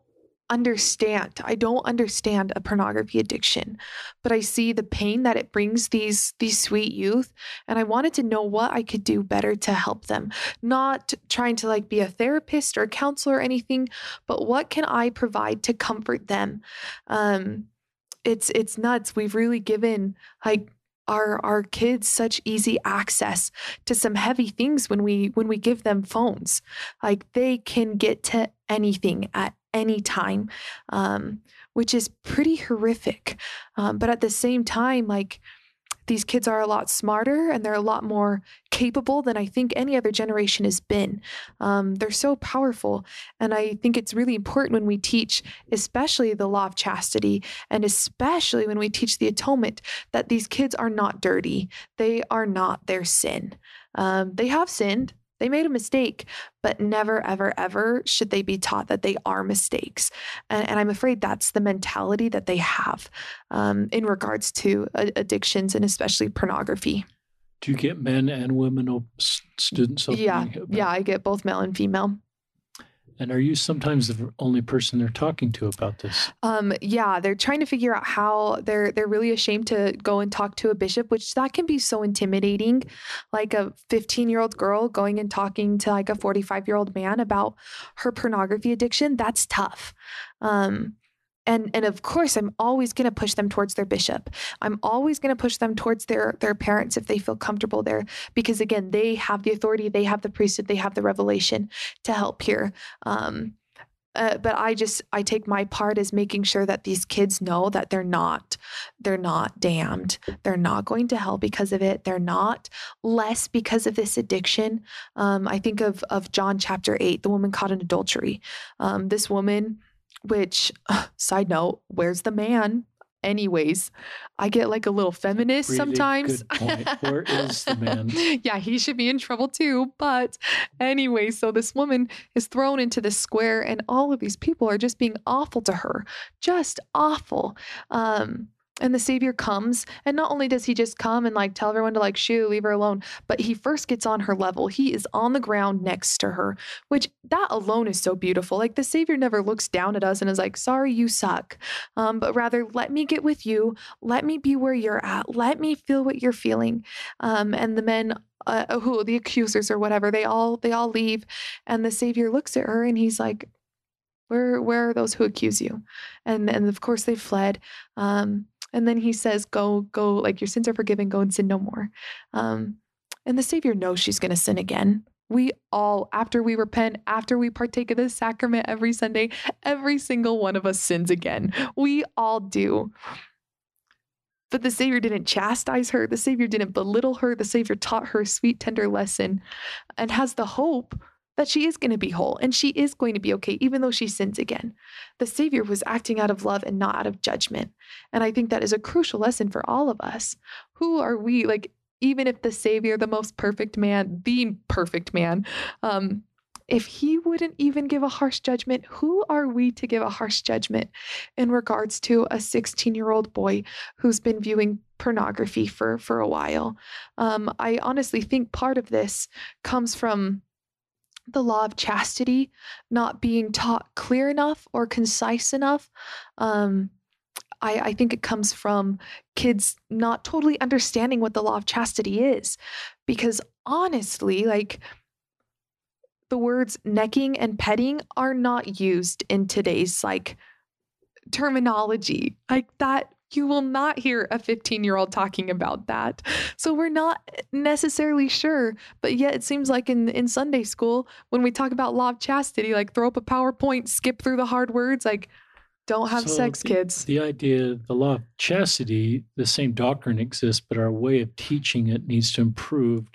understand. I don't understand a pornography addiction, but I see the pain that it brings these these sweet youth and I wanted to know what I could do better to help them. Not trying to like be a therapist or a counselor or anything, but what can I provide to comfort them? Um it's it's nuts. We've really given like our our kids such easy access to some heavy things when we when we give them phones like they can get to anything at any time, um, which is pretty horrific. Um, but at the same time, like these kids are a lot smarter and they're a lot more capable than I think any other generation has been. Um, they're so powerful. And I think it's really important when we teach, especially the law of chastity, and especially when we teach the atonement, that these kids are not dirty. They are not their sin. Um, they have sinned, They made a mistake, but never, ever, ever should they be taught that they are mistakes. And, and I'm afraid that's the mentality that they have um, in regards to addictions and especially pornography. Do you get men and women or students? Yeah, yeah, I get both male and female. And are you sometimes the only person they're talking to about this? Um, yeah, they're trying to figure out how they're they're really ashamed to go and talk to a bishop, which that can be so intimidating. Like a 15 year old girl going and talking to like a 45 year old man about her pornography addiction. That's tough. Um, and and of course i'm always going to push them towards their bishop. I'm always going to push them towards their their parents if they feel comfortable there because again they have the authority they have the priesthood they have the revelation to help here. Um, uh, but i just i take my part as making sure that these kids know that they're not they're not damned. They're not going to hell because of it. They're not less because of this addiction. Um, i think of of john chapter 8 the woman caught in adultery. Um, this woman which, uh, side note, where's the man? Anyways, I get like a little feminist really sometimes. Where is the man? yeah, he should be in trouble too. But anyway, so this woman is thrown into the square, and all of these people are just being awful to her, just awful. Um, and the Savior comes, and not only does he just come and like tell everyone to like shoo, leave her alone, but he first gets on her level. He is on the ground next to her, which that alone is so beautiful. Like the Savior never looks down at us and is like, sorry, you suck. Um, but rather, let me get with you. Let me be where you're at. Let me feel what you're feeling. Um, and the men uh, who the accusers or whatever, they all they all leave, and the Savior looks at her and he's like, "Where where are those who accuse you?" And and of course they fled. Um, and then he says, Go, go, like your sins are forgiven, go and sin no more. Um, and the Savior knows she's going to sin again. We all, after we repent, after we partake of the sacrament every Sunday, every single one of us sins again. We all do. But the Savior didn't chastise her. The Savior didn't belittle her. The Savior taught her a sweet, tender lesson and has the hope that she is going to be whole and she is going to be okay, even though she sins again. The Savior was acting out of love and not out of judgment. And I think that is a crucial lesson for all of us. Who are we? Like, even if the Savior, the most perfect man, the perfect man, um, if he wouldn't even give a harsh judgment, who are we to give a harsh judgment in regards to a 16 year old boy who's been viewing pornography for, for a while? Um, I honestly think part of this comes from the law of chastity not being taught clear enough or concise enough. Um, I, I, think it comes from kids not totally understanding what the law of chastity is. Because honestly, like the words necking and petting are not used in today's like terminology. Like that you will not hear a 15 year old talking about that. So we're not necessarily sure. But yet it seems like in, in Sunday school, when we talk about law of chastity, like throw up a PowerPoint, skip through the hard words, like don't have so sex, the, kids. The idea, the law of chastity, the same doctrine exists, but our way of teaching it needs to improve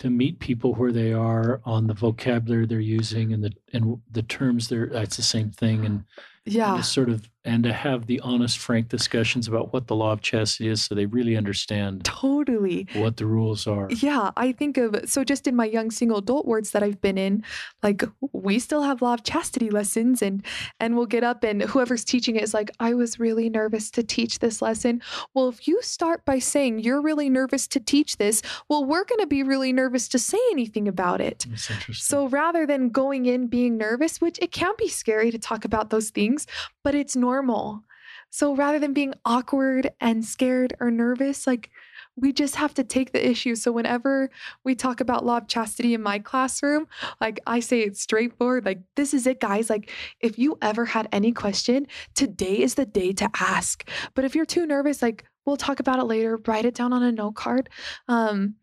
to meet people where they are on the vocabulary they're using and the and the terms they're it's the same thing and yeah. and sort of and to have the honest frank discussions about what the law of chastity is so they really understand totally. what the rules are. Yeah i think of so just in my young single adult wards that i've been in like we still have law of chastity lessons and and we'll get up and whoever's teaching it is like i was really nervous to teach this lesson. Well if you start by saying you're really nervous to teach this well we're going to be really nervous to say anything about it. So rather than going in being nervous which it can be scary to talk about those things but it's normal. So rather than being awkward and scared or nervous, like we just have to take the issue. So whenever we talk about law of chastity in my classroom, like I say it's straightforward, like this is it, guys. Like if you ever had any question, today is the day to ask. But if you're too nervous, like we'll talk about it later, write it down on a note card. Um,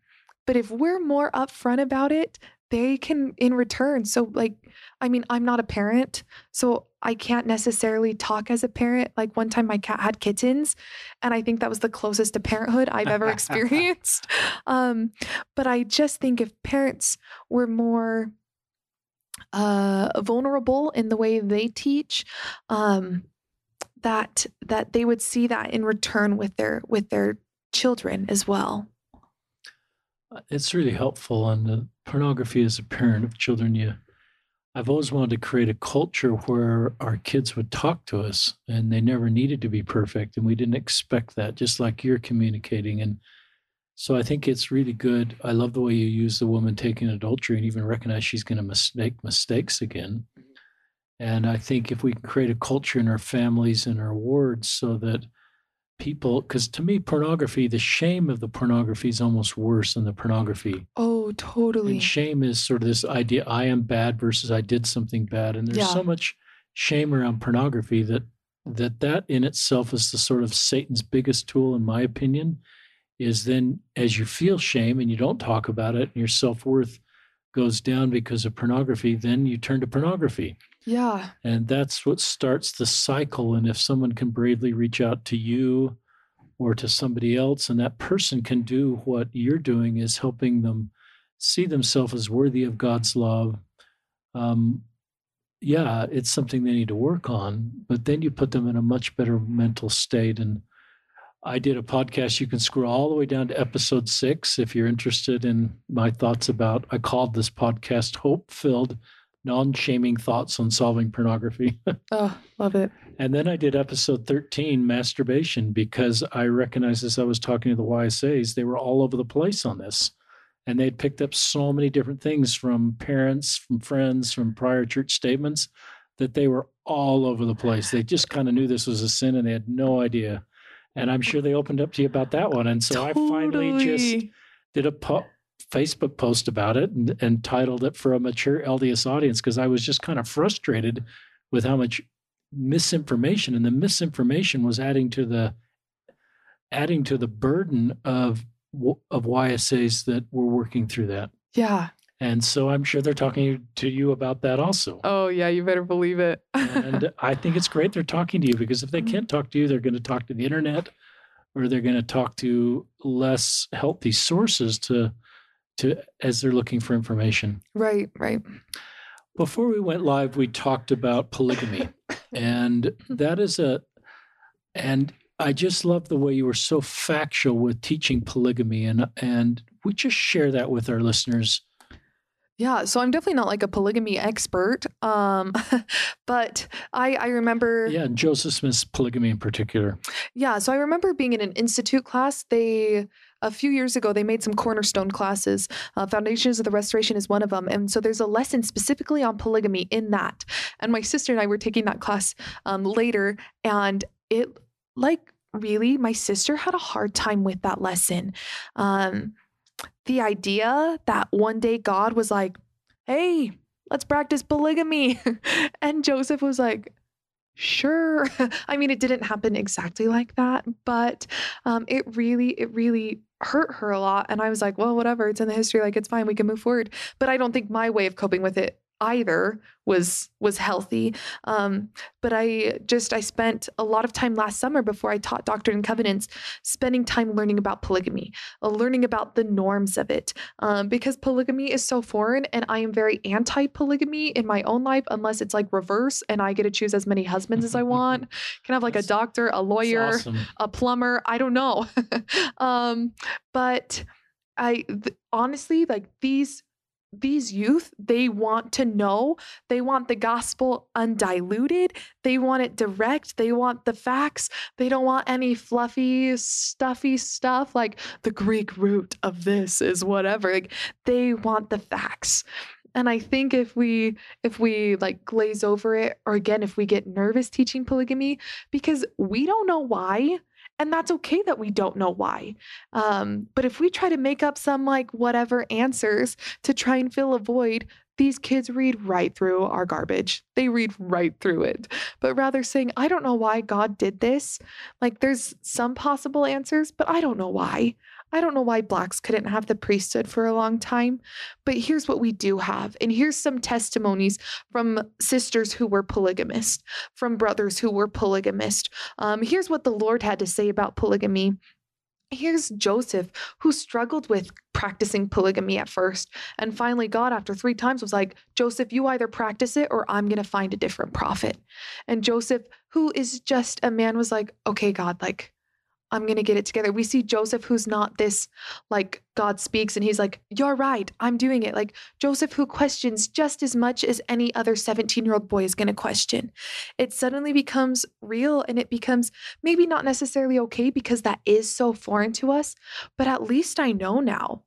but if we're more upfront about it, they can in return. So like, I mean, I'm not a parent, so I can't necessarily talk as a parent. Like one time my cat had kittens, and I think that was the closest to parenthood I've ever experienced. um, but I just think if parents were more uh, vulnerable in the way they teach, um, that that they would see that in return with their with their children as well. Uh, it's really helpful, and the pornography as a parent of children, you I've always wanted to create a culture where our kids would talk to us and they never needed to be perfect and we didn't expect that, just like you're communicating. And so I think it's really good. I love the way you use the woman taking adultery and even recognize she's going to make mistakes again. Mm-hmm. And I think if we can create a culture in our families and our wards so that people because to me pornography the shame of the pornography is almost worse than the pornography. Oh totally. And shame is sort of this idea i am bad versus i did something bad. And there's yeah. so much shame around pornography that that that in itself is the sort of satan's biggest tool in my opinion is then as you feel shame and you don't talk about it and your self-worth goes down because of pornography then you turn to pornography yeah. And that's what starts the cycle. And if someone can bravely reach out to you or to somebody else, and that person can do what you're doing is helping them see themselves as worthy of God's love. Um, yeah, it's something they need to work on, but then you put them in a much better mental state. And I did a podcast. You can scroll all the way down to episode six if you're interested in my thoughts about. I called this podcast Hope Filled non shaming thoughts on solving pornography. oh, love it. And then I did episode 13, masturbation, because I recognized as I was talking to the YSAs, they were all over the place on this. And they'd picked up so many different things from parents, from friends, from prior church statements that they were all over the place. They just kind of knew this was a sin and they had no idea. And I'm sure they opened up to you about that one. And so totally. I finally just did a po- Facebook post about it and, and titled it for a mature LDS audience because I was just kind of frustrated with how much misinformation and the misinformation was adding to the adding to the burden of of YSAs that were working through that. Yeah. And so I'm sure they're talking to you about that also. Oh yeah, you better believe it. and I think it's great they're talking to you because if they mm-hmm. can't talk to you, they're going to talk to the internet or they're going to talk to less healthy sources to to as they're looking for information. Right, right. Before we went live, we talked about polygamy. and that is a and I just love the way you were so factual with teaching polygamy and and we just share that with our listeners. Yeah, so I'm definitely not like a polygamy expert, um, but I, I remember. Yeah, Joseph Smith's polygamy in particular. Yeah, so I remember being in an institute class. They a few years ago they made some cornerstone classes. Uh, foundations of the restoration is one of them and so there's a lesson specifically on polygamy in that. And my sister and i were taking that class um, later and it like really my sister had a hard time with that lesson. Um, the idea that one day god was like hey let's practice polygamy. And joseph was like sure. I mean it didn't happen exactly like that but um, it really it really hurt her a lot and i was like well whatever it's in the history like it's fine we can move forward. But i don't think my way of coping with it either was was healthy. Um, but i just i spent a lot of time last summer before i taught doctrine and covenants spending time learning about polygamy uh, learning about the norms of it. Um, because polygamy is so foreign and i am very anti-polygamy in my own life unless it's like reverse and i get to choose as many husbands as i want. Can have like that's, a doctor a lawyer awesome. a plumber? I don't know. Um, but I th- honestly like these these youth, they want to know. They want the gospel undiluted. They want it direct. They want the facts. They don't want any fluffy, stuffy stuff like the Greek root of this is whatever. Like they want the facts. And I think if we if we like glaze over it or again if we get nervous teaching polygamy because we don't know why and that's okay that we don't know why. Um, but if we try to make up some like whatever answers to try and fill a void, these kids read right through our garbage. They read right through it. But rather saying, I don't know why God did this. Like there's some possible answers, but I don't know why. I don't know why blacks couldn't have the priesthood for a long time, but here's what we do have. And here's some testimonies from sisters who were polygamist, from brothers who were polygamist. Um, here's what the Lord had to say about polygamy. Here's Joseph, who struggled with practicing polygamy at first. And finally, God, after three times, was like, Joseph, you either practice it or I'm going to find a different prophet. And Joseph, who is just a man, was like, okay, God, like, I'm going to get it together. We see Joseph, who's not this like God speaks and he's like, You're right, I'm doing it. Like Joseph, who questions just as much as any other 17 year old boy is going to question. It suddenly becomes real and it becomes maybe not necessarily okay because that is so foreign to us, but at least I know now.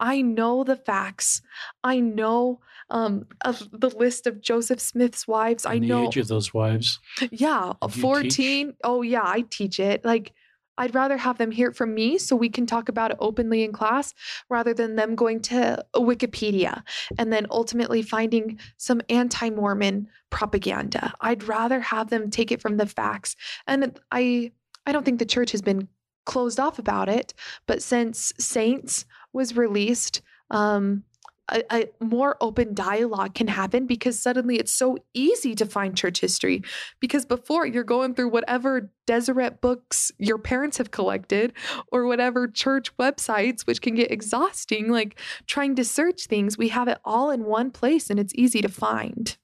I know the facts. I know um, of the list of Joseph Smith's wives. And I the know age of those wives. yeah, you 14. Oh, yeah, I teach it. Like, I'd rather have them hear it from me so we can talk about it openly in class rather than them going to Wikipedia and then ultimately finding some anti Mormon propaganda. I'd rather have them take it from the facts. And I, I don't think the church has been closed off about it, but since Saints was released, um, a, a more open dialogue can happen because suddenly it's so easy to find church history. Because before you're going through whatever Deseret books your parents have collected or whatever church websites, which can get exhausting, like trying to search things, we have it all in one place and it's easy to find.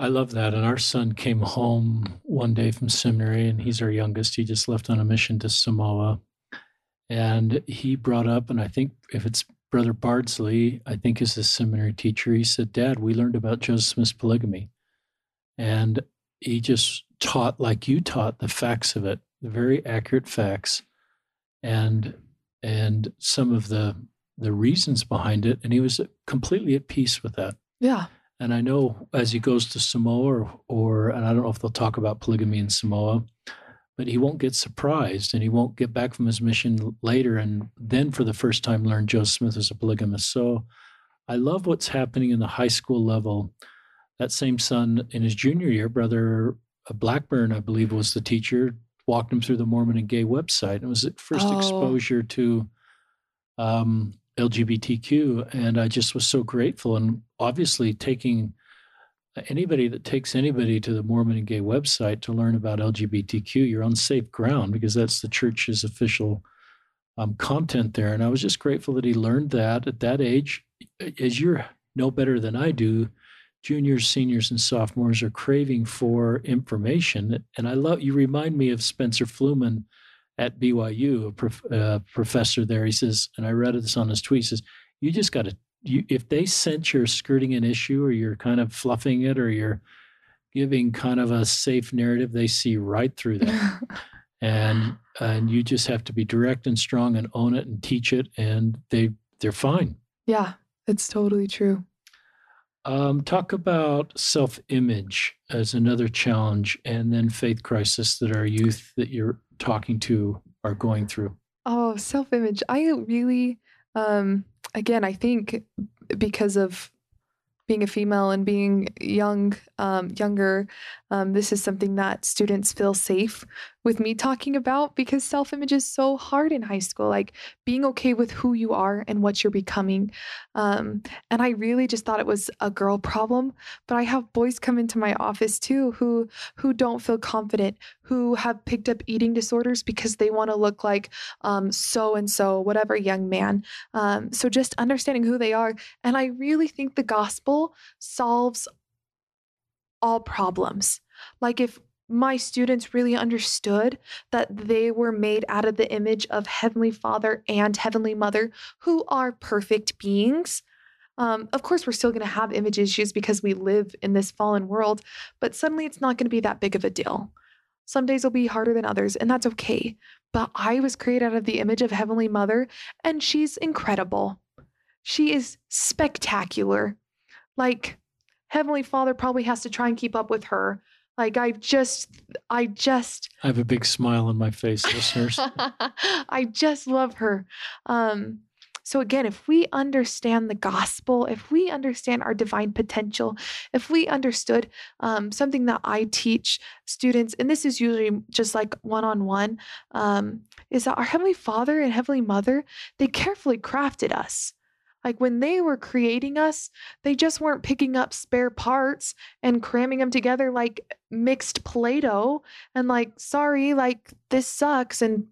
I love that. And our son came home one day from seminary, and he's our youngest. He just left on a mission to Samoa. And he brought up, and I think if it's Brother Bardsley, I think is a seminary teacher, he said, Dad, we learned about Joseph Smith's polygamy. And he just taught, like you taught, the facts of it, the very accurate facts, and and some of the the reasons behind it. And he was completely at peace with that. Yeah. And I know as he goes to Samoa, or, or and I don't know if they'll talk about polygamy in Samoa, but he won't get surprised and he won't get back from his mission later and then for the first time learn Joseph Smith is a polygamist. So I love what's happening in the high school level. That same son in his junior year, brother Blackburn, I believe, was the teacher, walked him through the Mormon and Gay website. It was the first Oh. exposure to um, LGBTQ, and I just was so grateful. And obviously, taking anybody that takes anybody to the Mormon and Gay website to learn about LGBTQ, you're on safe ground because that's the church's official um, content there. And I was just grateful that he learned that at that age. As you're no better than I do, juniors, seniors, and sophomores are craving for information. And I love you. Remind me of Spencer Fluhman at BYU, a prof, uh, professor there. He says, and I read this on his tweet. He says, "You just got to you, if they sense you're skirting an issue or you're kind of fluffing it or you're giving kind of a safe narrative, they see right through that. and and you just have to be direct and strong and own it and teach it, and they they're fine. yeah, it's totally true. Um, talk about self-image as another challenge, and then faith crisis that our youth that you're talking to are going through. Oh, self-image. I really um again, I think because of being a female and being young, um, younger, um, this is something that students feel safe with me talking about because self image is so hard in high school. Like being okay with who you are and what you're becoming. Um, and I really just thought it was a girl problem. But I have boys come into my office too who who don't feel confident, who have picked up eating disorders because they want to look like so and so, whatever young man. Um, so just understanding who they are. And I really think the gospel solves all problems. Like if my students really understood that they were made out of the image of Heavenly Father and Heavenly Mother, who are perfect beings. Um, of course, we're still going to have image issues because we live in this fallen world, but suddenly it's not going to be that big of a deal. Some days will be harder than others, and that's okay. But I was created out of the image of Heavenly Mother, and she's incredible. She is spectacular. Like, Heavenly Father probably has to try and keep up with her. Like, I just, I just, I have a big smile on my face, listeners. I just love her. Um, so, again, if we understand the gospel, if we understand our divine potential, if we understood um, something that I teach students, and this is usually just like one on one, is that our Heavenly Father and Heavenly Mother, they carefully crafted us. Like when they were creating us, they just weren't picking up spare parts and cramming them together like mixed Play Doh and like, sorry, like this sucks and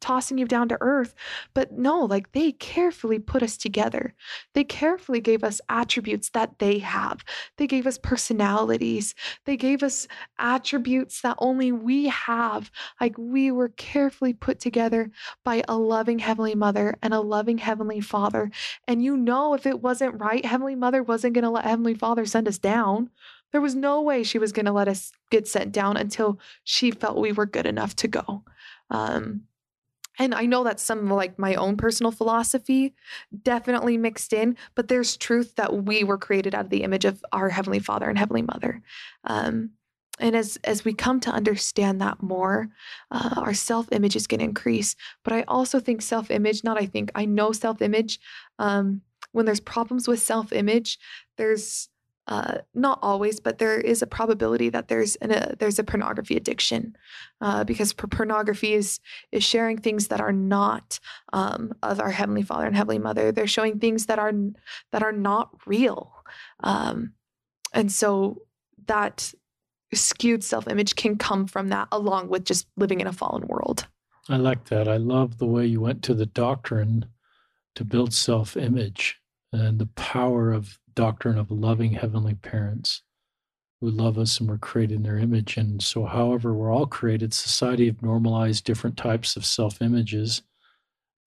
tossing you down to earth. But no, like they carefully put us together. They carefully gave us attributes that they have. They gave us personalities. They gave us attributes that only we have. Like we were carefully put together by a loving Heavenly Mother and a loving Heavenly Father. And you know, if it wasn't right, Heavenly Mother wasn't going to let Heavenly Father send us down. There was no way she was going to let us get sent down until she felt we were good enough to go. Um, and I know that's some like my own personal philosophy definitely mixed in, but there's truth that we were created out of the image of our Heavenly Father and Heavenly Mother. Um, and as as we come to understand that more, uh, our self image is going to increase. But I also think self image, not I think, I know self image. Um, when there's problems with self image, there's uh, not always, but there is a probability that there's an, a there's a pornography addiction, uh, because pornography is is sharing things that are not um, of our heavenly Father and heavenly Mother. They're showing things that are that are not real, um, and so that skewed self image can come from that, along with just living in a fallen world. I like that. I love the way you went to the doctrine to build self image and the power of doctrine of loving heavenly parents who love us and we're created in their image. And so, however, we're all created, society have normalized different types of self images.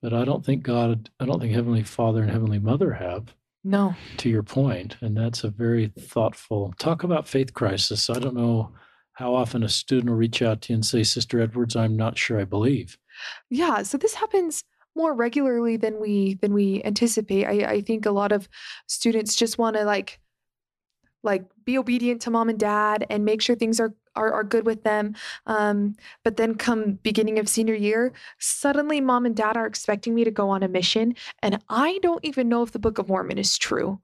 But I don't think God, I don't think Heavenly Father and Heavenly Mother have. No. To your point, and that's a very thoughtful talk about faith crisis. I don't know how often a student will reach out to you and say, Sister Edwards, I'm not sure I believe. Yeah. So this happens more regularly than we than we anticipate. I, I think a lot of students just want to like like be obedient to mom and dad and make sure things are are, are good with them. Um, but then come beginning of senior year, suddenly mom and dad are expecting me to go on a mission, and I don't even know if the Book of Mormon is true.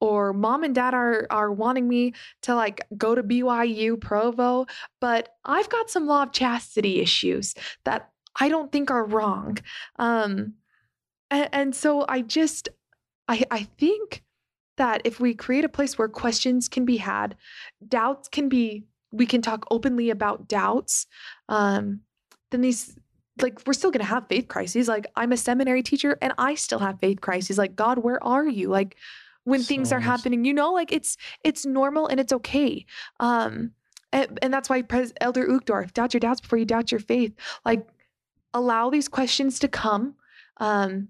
Or mom and dad are are wanting me to like go to BYU Provo, but I've got some law of chastity issues that I don't think are wrong. Um, and, and so I just, I, I think that if we create a place where questions can be had, doubts can be, we can talk openly about doubts, um, then these, like, we're still going to have faith crises. Like, I'm a seminary teacher and I still have faith crises. Like, God, where are you? Like, when so things are happening, you know, like it's it's normal and it's okay. Um, and, and that's why Pres- Elder Uchtdorf, doubt your doubts before you doubt your faith. Like allow these questions to come um,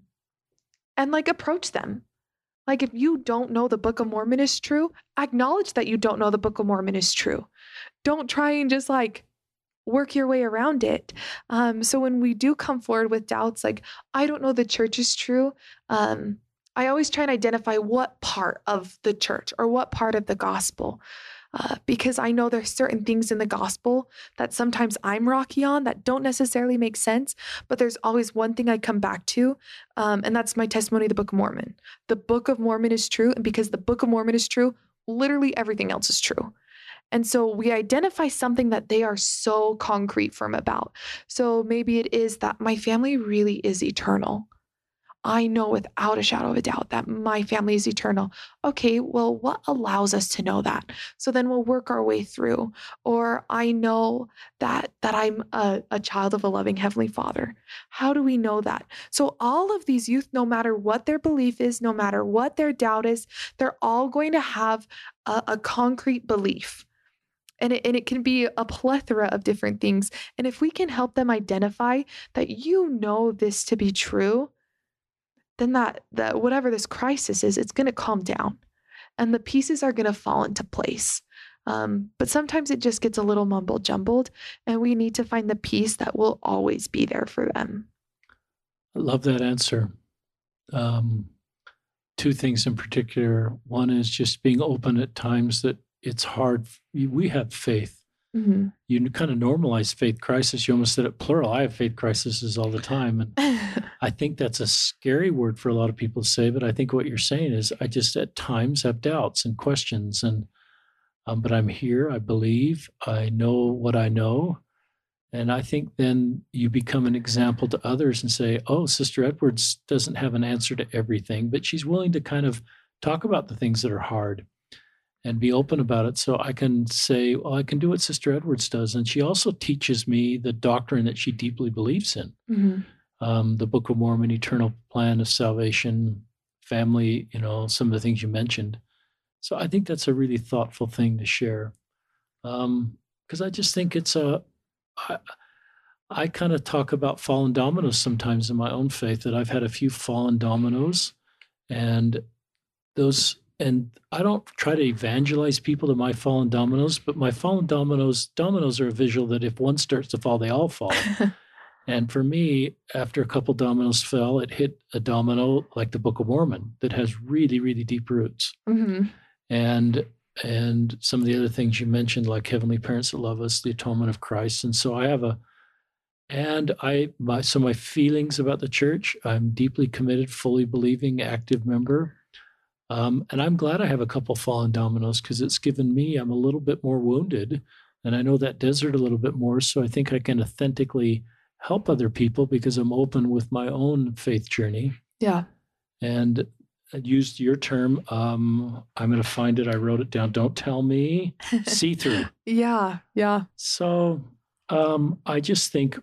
and like approach them. Like, if you don't know the Book of Mormon is true, acknowledge that you don't know the Book of Mormon is true. Don't try and just like work your way around it. Um, so when we do come forward with doubts, like, I don't know the church is true, um, I always try and identify what part of the church or what part of the gospel uh, because I know there's certain things in the gospel that sometimes I'm rocky on that don't necessarily make sense, but there's always one thing I come back to, um, and that's my testimony, of the Book of Mormon. The Book of Mormon is true, and because the Book of Mormon is true, literally everything else is true. And so we identify something that they are so concrete firm about. So maybe it is that my family really is eternal. I know without a shadow of a doubt that my family is eternal. Okay, well, what allows us to know that? So then we'll work our way through. Or I know that that I'm a, a child of a loving heavenly Father. How do we know that? So all of these youth, no matter what their belief is, no matter what their doubt is, they're all going to have a, a concrete belief. And it, and it can be a plethora of different things. And if we can help them identify that you know this to be true, then that that whatever this crisis is, it's going to calm down, and the pieces are going to fall into place. Um, but sometimes it just gets a little mumble jumbled, and we need to find the piece that will always be there for them. I love that answer. Um, two things in particular. One is just being open at times that it's hard. We have faith Mm-hmm. You kind of normalize faith crisis. You almost said it plural. I have faith crises all the time. And I think that's a scary word for a lot of people to say. But I think what you're saying is I just at times have doubts and questions. And, um, but I'm here. I believe. I know what I know. And I think then you become an example to others and say, oh, Sister Edwards doesn't have an answer to everything, but she's willing to kind of talk about the things that are hard and be open about it so I can say, well, I can do what Sister Edwards does. And she also teaches me the doctrine that she deeply believes in. Mm-hmm. um, the Book of Mormon, eternal plan of salvation, family, you know, some of the things you mentioned. So I think that's a really thoughtful thing to share. Because um, I just think it's a, I, I kind of talk about fallen dominoes sometimes in my own faith that I've had a few fallen dominoes and those and I don't try to evangelize people to my fallen dominoes, but my fallen dominoes dominoes are a visual that if one starts to fall, they all fall. and for me, after a couple dominoes fell, it hit a domino like the Book of Mormon that has really, really deep roots. Mm-hmm. And and some of the other things you mentioned, like heavenly parents that love us, the atonement of Christ. And so I have a and I my so my feelings about the church, I'm deeply committed, fully believing, active member um, and I'm glad I have a couple fallen dominoes because it's given me, I'm a little bit more wounded and I know that desert a little bit more. So I think I can authentically help other people because I'm open with my own faith journey. Yeah. And I used your term. Um, I'm going to find it. I wrote it down. Don't tell me. See through. yeah. Yeah. So um, I just think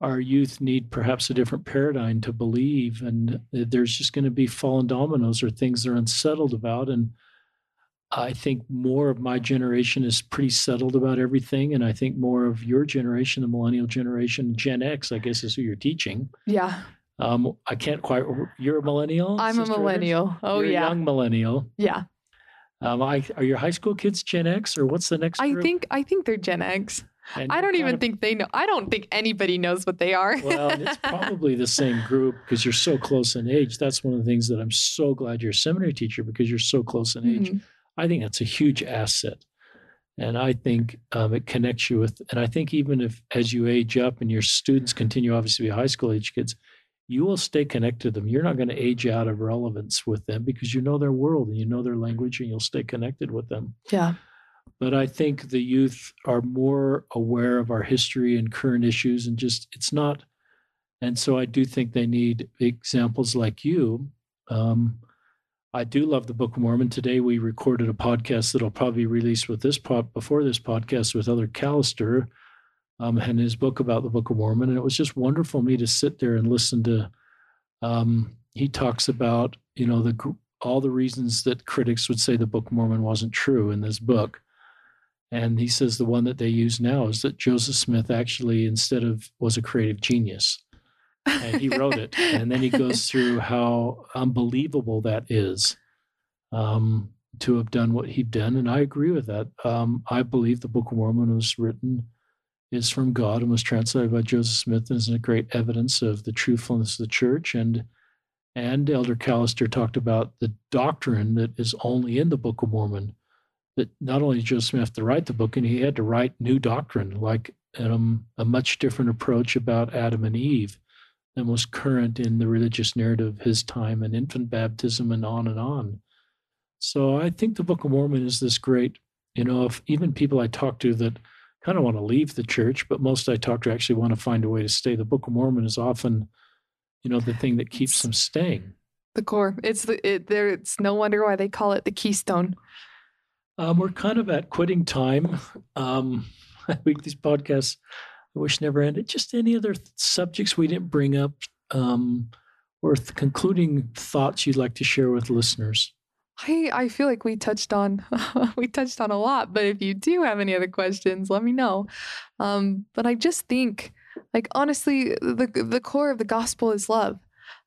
our youth need perhaps a different paradigm to believe and there's just going to be fallen dominoes or things they're unsettled about and i think more of my generation is pretty settled about everything and i think more of your generation the millennial generation gen x i guess is who you're teaching. Yeah. Um, i can't quite you're a millennial i'm a millennial. Oh you're yeah. young millennial. Yeah. Um, I, are your high school kids gen x or what's the next group? i think i think they're gen x and I don't even of, think they know. I don't think anybody knows what they are. well, it's probably the same group because you're so close in age. That's one of the things that I'm so glad you're a seminary teacher because you're so close in age. Mm-hmm. I think that's a huge asset. And I think um, it connects you with, and I think even if as you age up and your students continue obviously to be high school age kids, you will stay connected to them. You're not going to age out of relevance with them because you know their world and you know their language and you'll stay connected with them. Yeah but I think the youth are more aware of our history and current issues, and just it's not. And so I do think they need examples like you. Um, I do love the Book of Mormon. Today we recorded a podcast that'll probably release with this pod before this podcast with Elder Callister um, and his book about the Book of Mormon, and it was just wonderful me to sit there and listen to. Um, he talks about you know the all the reasons that critics would say the Book of Mormon wasn't true in this book and he says the one that they use now is that Joseph Smith actually, instead of, was a creative genius. And he wrote it. And then he goes through how unbelievable that is um, to have done what he'd done. And I agree with that. Um, I believe the Book of Mormon was written, is from God and was translated by Joseph Smith and is a great evidence of the truthfulness of the church. And and Elder Callister talked about the doctrine that is only in the Book of Mormon that not only did Joseph Smith have to write the book, and he had to write new doctrine, like um, a much different approach about Adam and Eve than was current in the religious narrative of his time and infant baptism and on and on. So I think the Book of Mormon is this great, you know, if even people I talk to that kind of want to leave the church, but most I talk to actually want to find a way to stay. The Book of Mormon is often, you know, the thing that keeps them staying. The core. It's the it, there. It's no wonder why they call it the keystone. Um, we're kind of at quitting time. Um, I think these podcasts, I wish never ended. Just any other subjects we didn't bring up, um, or th- concluding thoughts you'd like to share with listeners. I, I feel like we touched on we touched on a lot, but if you do have any other questions, let me know. Um, but I just think, like honestly, the the core of the gospel is love.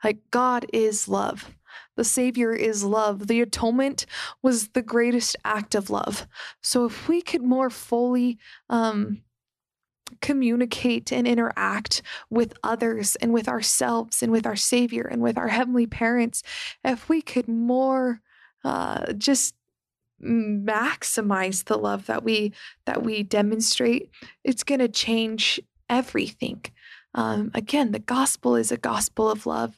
Like God is love. The Savior is love. The atonement was the greatest act of love. So if we could more fully um, communicate and interact with others and with ourselves and with our Savior and with our heavenly parents, if we could more uh, just maximize the love that we that we demonstrate, it's going to change everything. Um, again, the gospel is a gospel of love.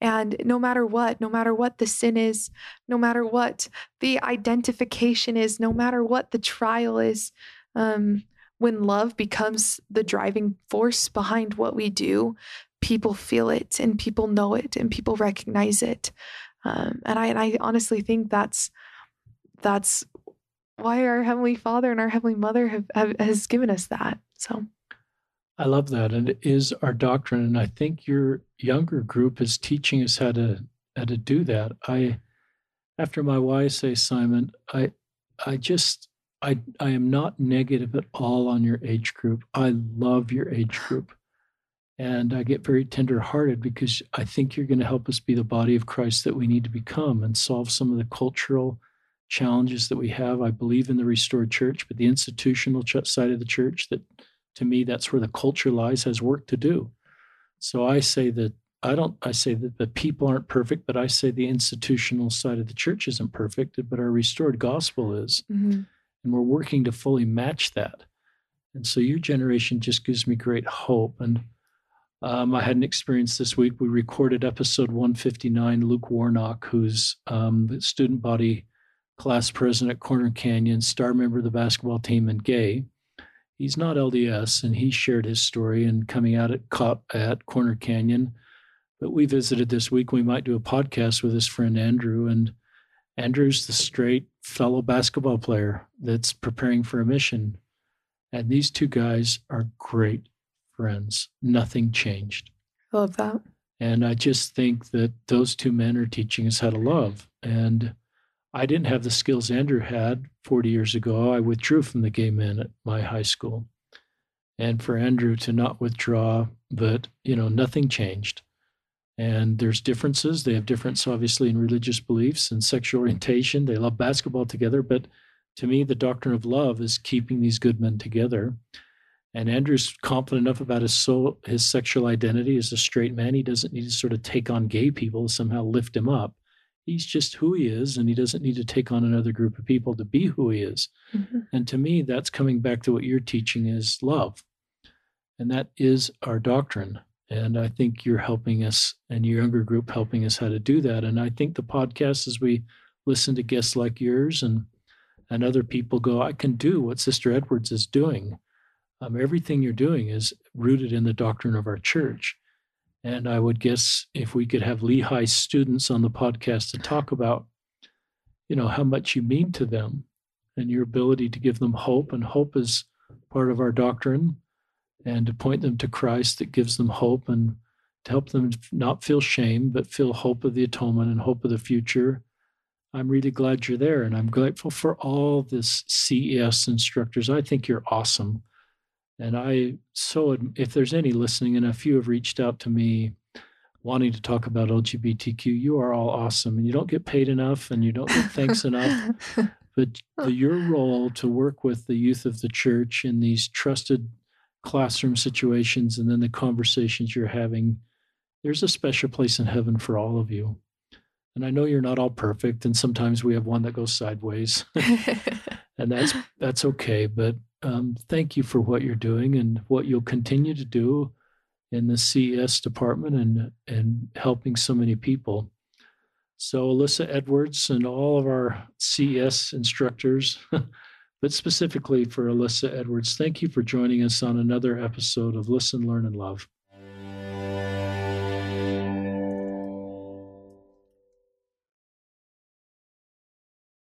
And no matter what, no matter what the sin is, no matter what the identification is, no matter what the trial is, um, when love becomes the driving force behind what we do, people feel it and people know it and people recognize it. Um, and I, and I honestly think that's that's why our heavenly Father and our heavenly Mother have, have has given us that. So. I love that. And it is our doctrine. And I think your younger group is teaching us how to how to do that. I after my YSA assignment, I I just I I am not negative at all on your age group. I love your age group. And I get very tenderhearted because I think you're going to help us be the body of Christ that we need to become and solve some of the cultural challenges that we have. I believe in the restored church, but the institutional side of the church, that to me, that's where the culture lies, has work to do. So I say that I don't, I say that the people aren't perfect, but I say the institutional side of the church isn't perfect, but our restored gospel is. Mm-hmm. And we're working to fully match that. And so your generation just gives me great hope. And um, I had an experience this week. We recorded episode 159. Luke Warnock, who's um, the student body class president at Corner Canyon, star member of the basketball team, and gay. He's not LDS, and he shared his story and coming out at Cop at Corner Canyon. But we visited this week. We might do a podcast with his friend Andrew, and Andrew's the straight fellow basketball player that's preparing for a mission. And these two guys are great friends. Nothing changed. I love that. And I just think that those two men are teaching us how to love. And I didn't have the skills Andrew had 40 years ago. I withdrew from the gay men at my high school. And for Andrew to not withdraw, but, you know, nothing changed. And there's differences. They have difference, obviously, in religious beliefs and sexual orientation. They love basketball together. But to me, the doctrine of love is keeping these good men together. And Andrew's confident enough about his soul, his sexual identity as a straight man. He doesn't need to sort of take on gay people to somehow lift him up. He's just who he is, and he doesn't need to take on another group of people to be who he is. Mm-hmm. And to me, that's coming back to what you're teaching is love. And that is our doctrine. And I think you're helping us and your younger group helping us how to do that. And I think the podcast, as we listen to guests like yours and and other people go, I can do what Sister Edwards is doing um, everything you're doing is rooted in the doctrine of our church. And I would guess if we could have Lehi students on the podcast to talk about, you know, how much you mean to them and your ability to give them hope. And hope is part of our doctrine and to point them to Christ that gives them hope and to help them not feel shame, but feel hope of the atonement and hope of the future. I'm really glad you're there. And I'm grateful for all this CES instructors. I think you're awesome. And I so if there's any listening, and a few have reached out to me wanting to talk about LGBTQ, you are all awesome, and you don't get paid enough, and you don't get thanks enough. But the, your role to work with the youth of the church in these trusted classroom situations, and then the conversations you're having, there's a special place in heaven for all of you. And I know you're not all perfect, and sometimes we have one that goes sideways, and that's that's okay. But um, thank you for what you're doing and what you'll continue to do in the CES department and and helping so many people. So Alyssa Edwards and all of our CES instructors, but specifically for Alyssa Edwards, thank you for joining us on another episode of Listen, Learn, and Love.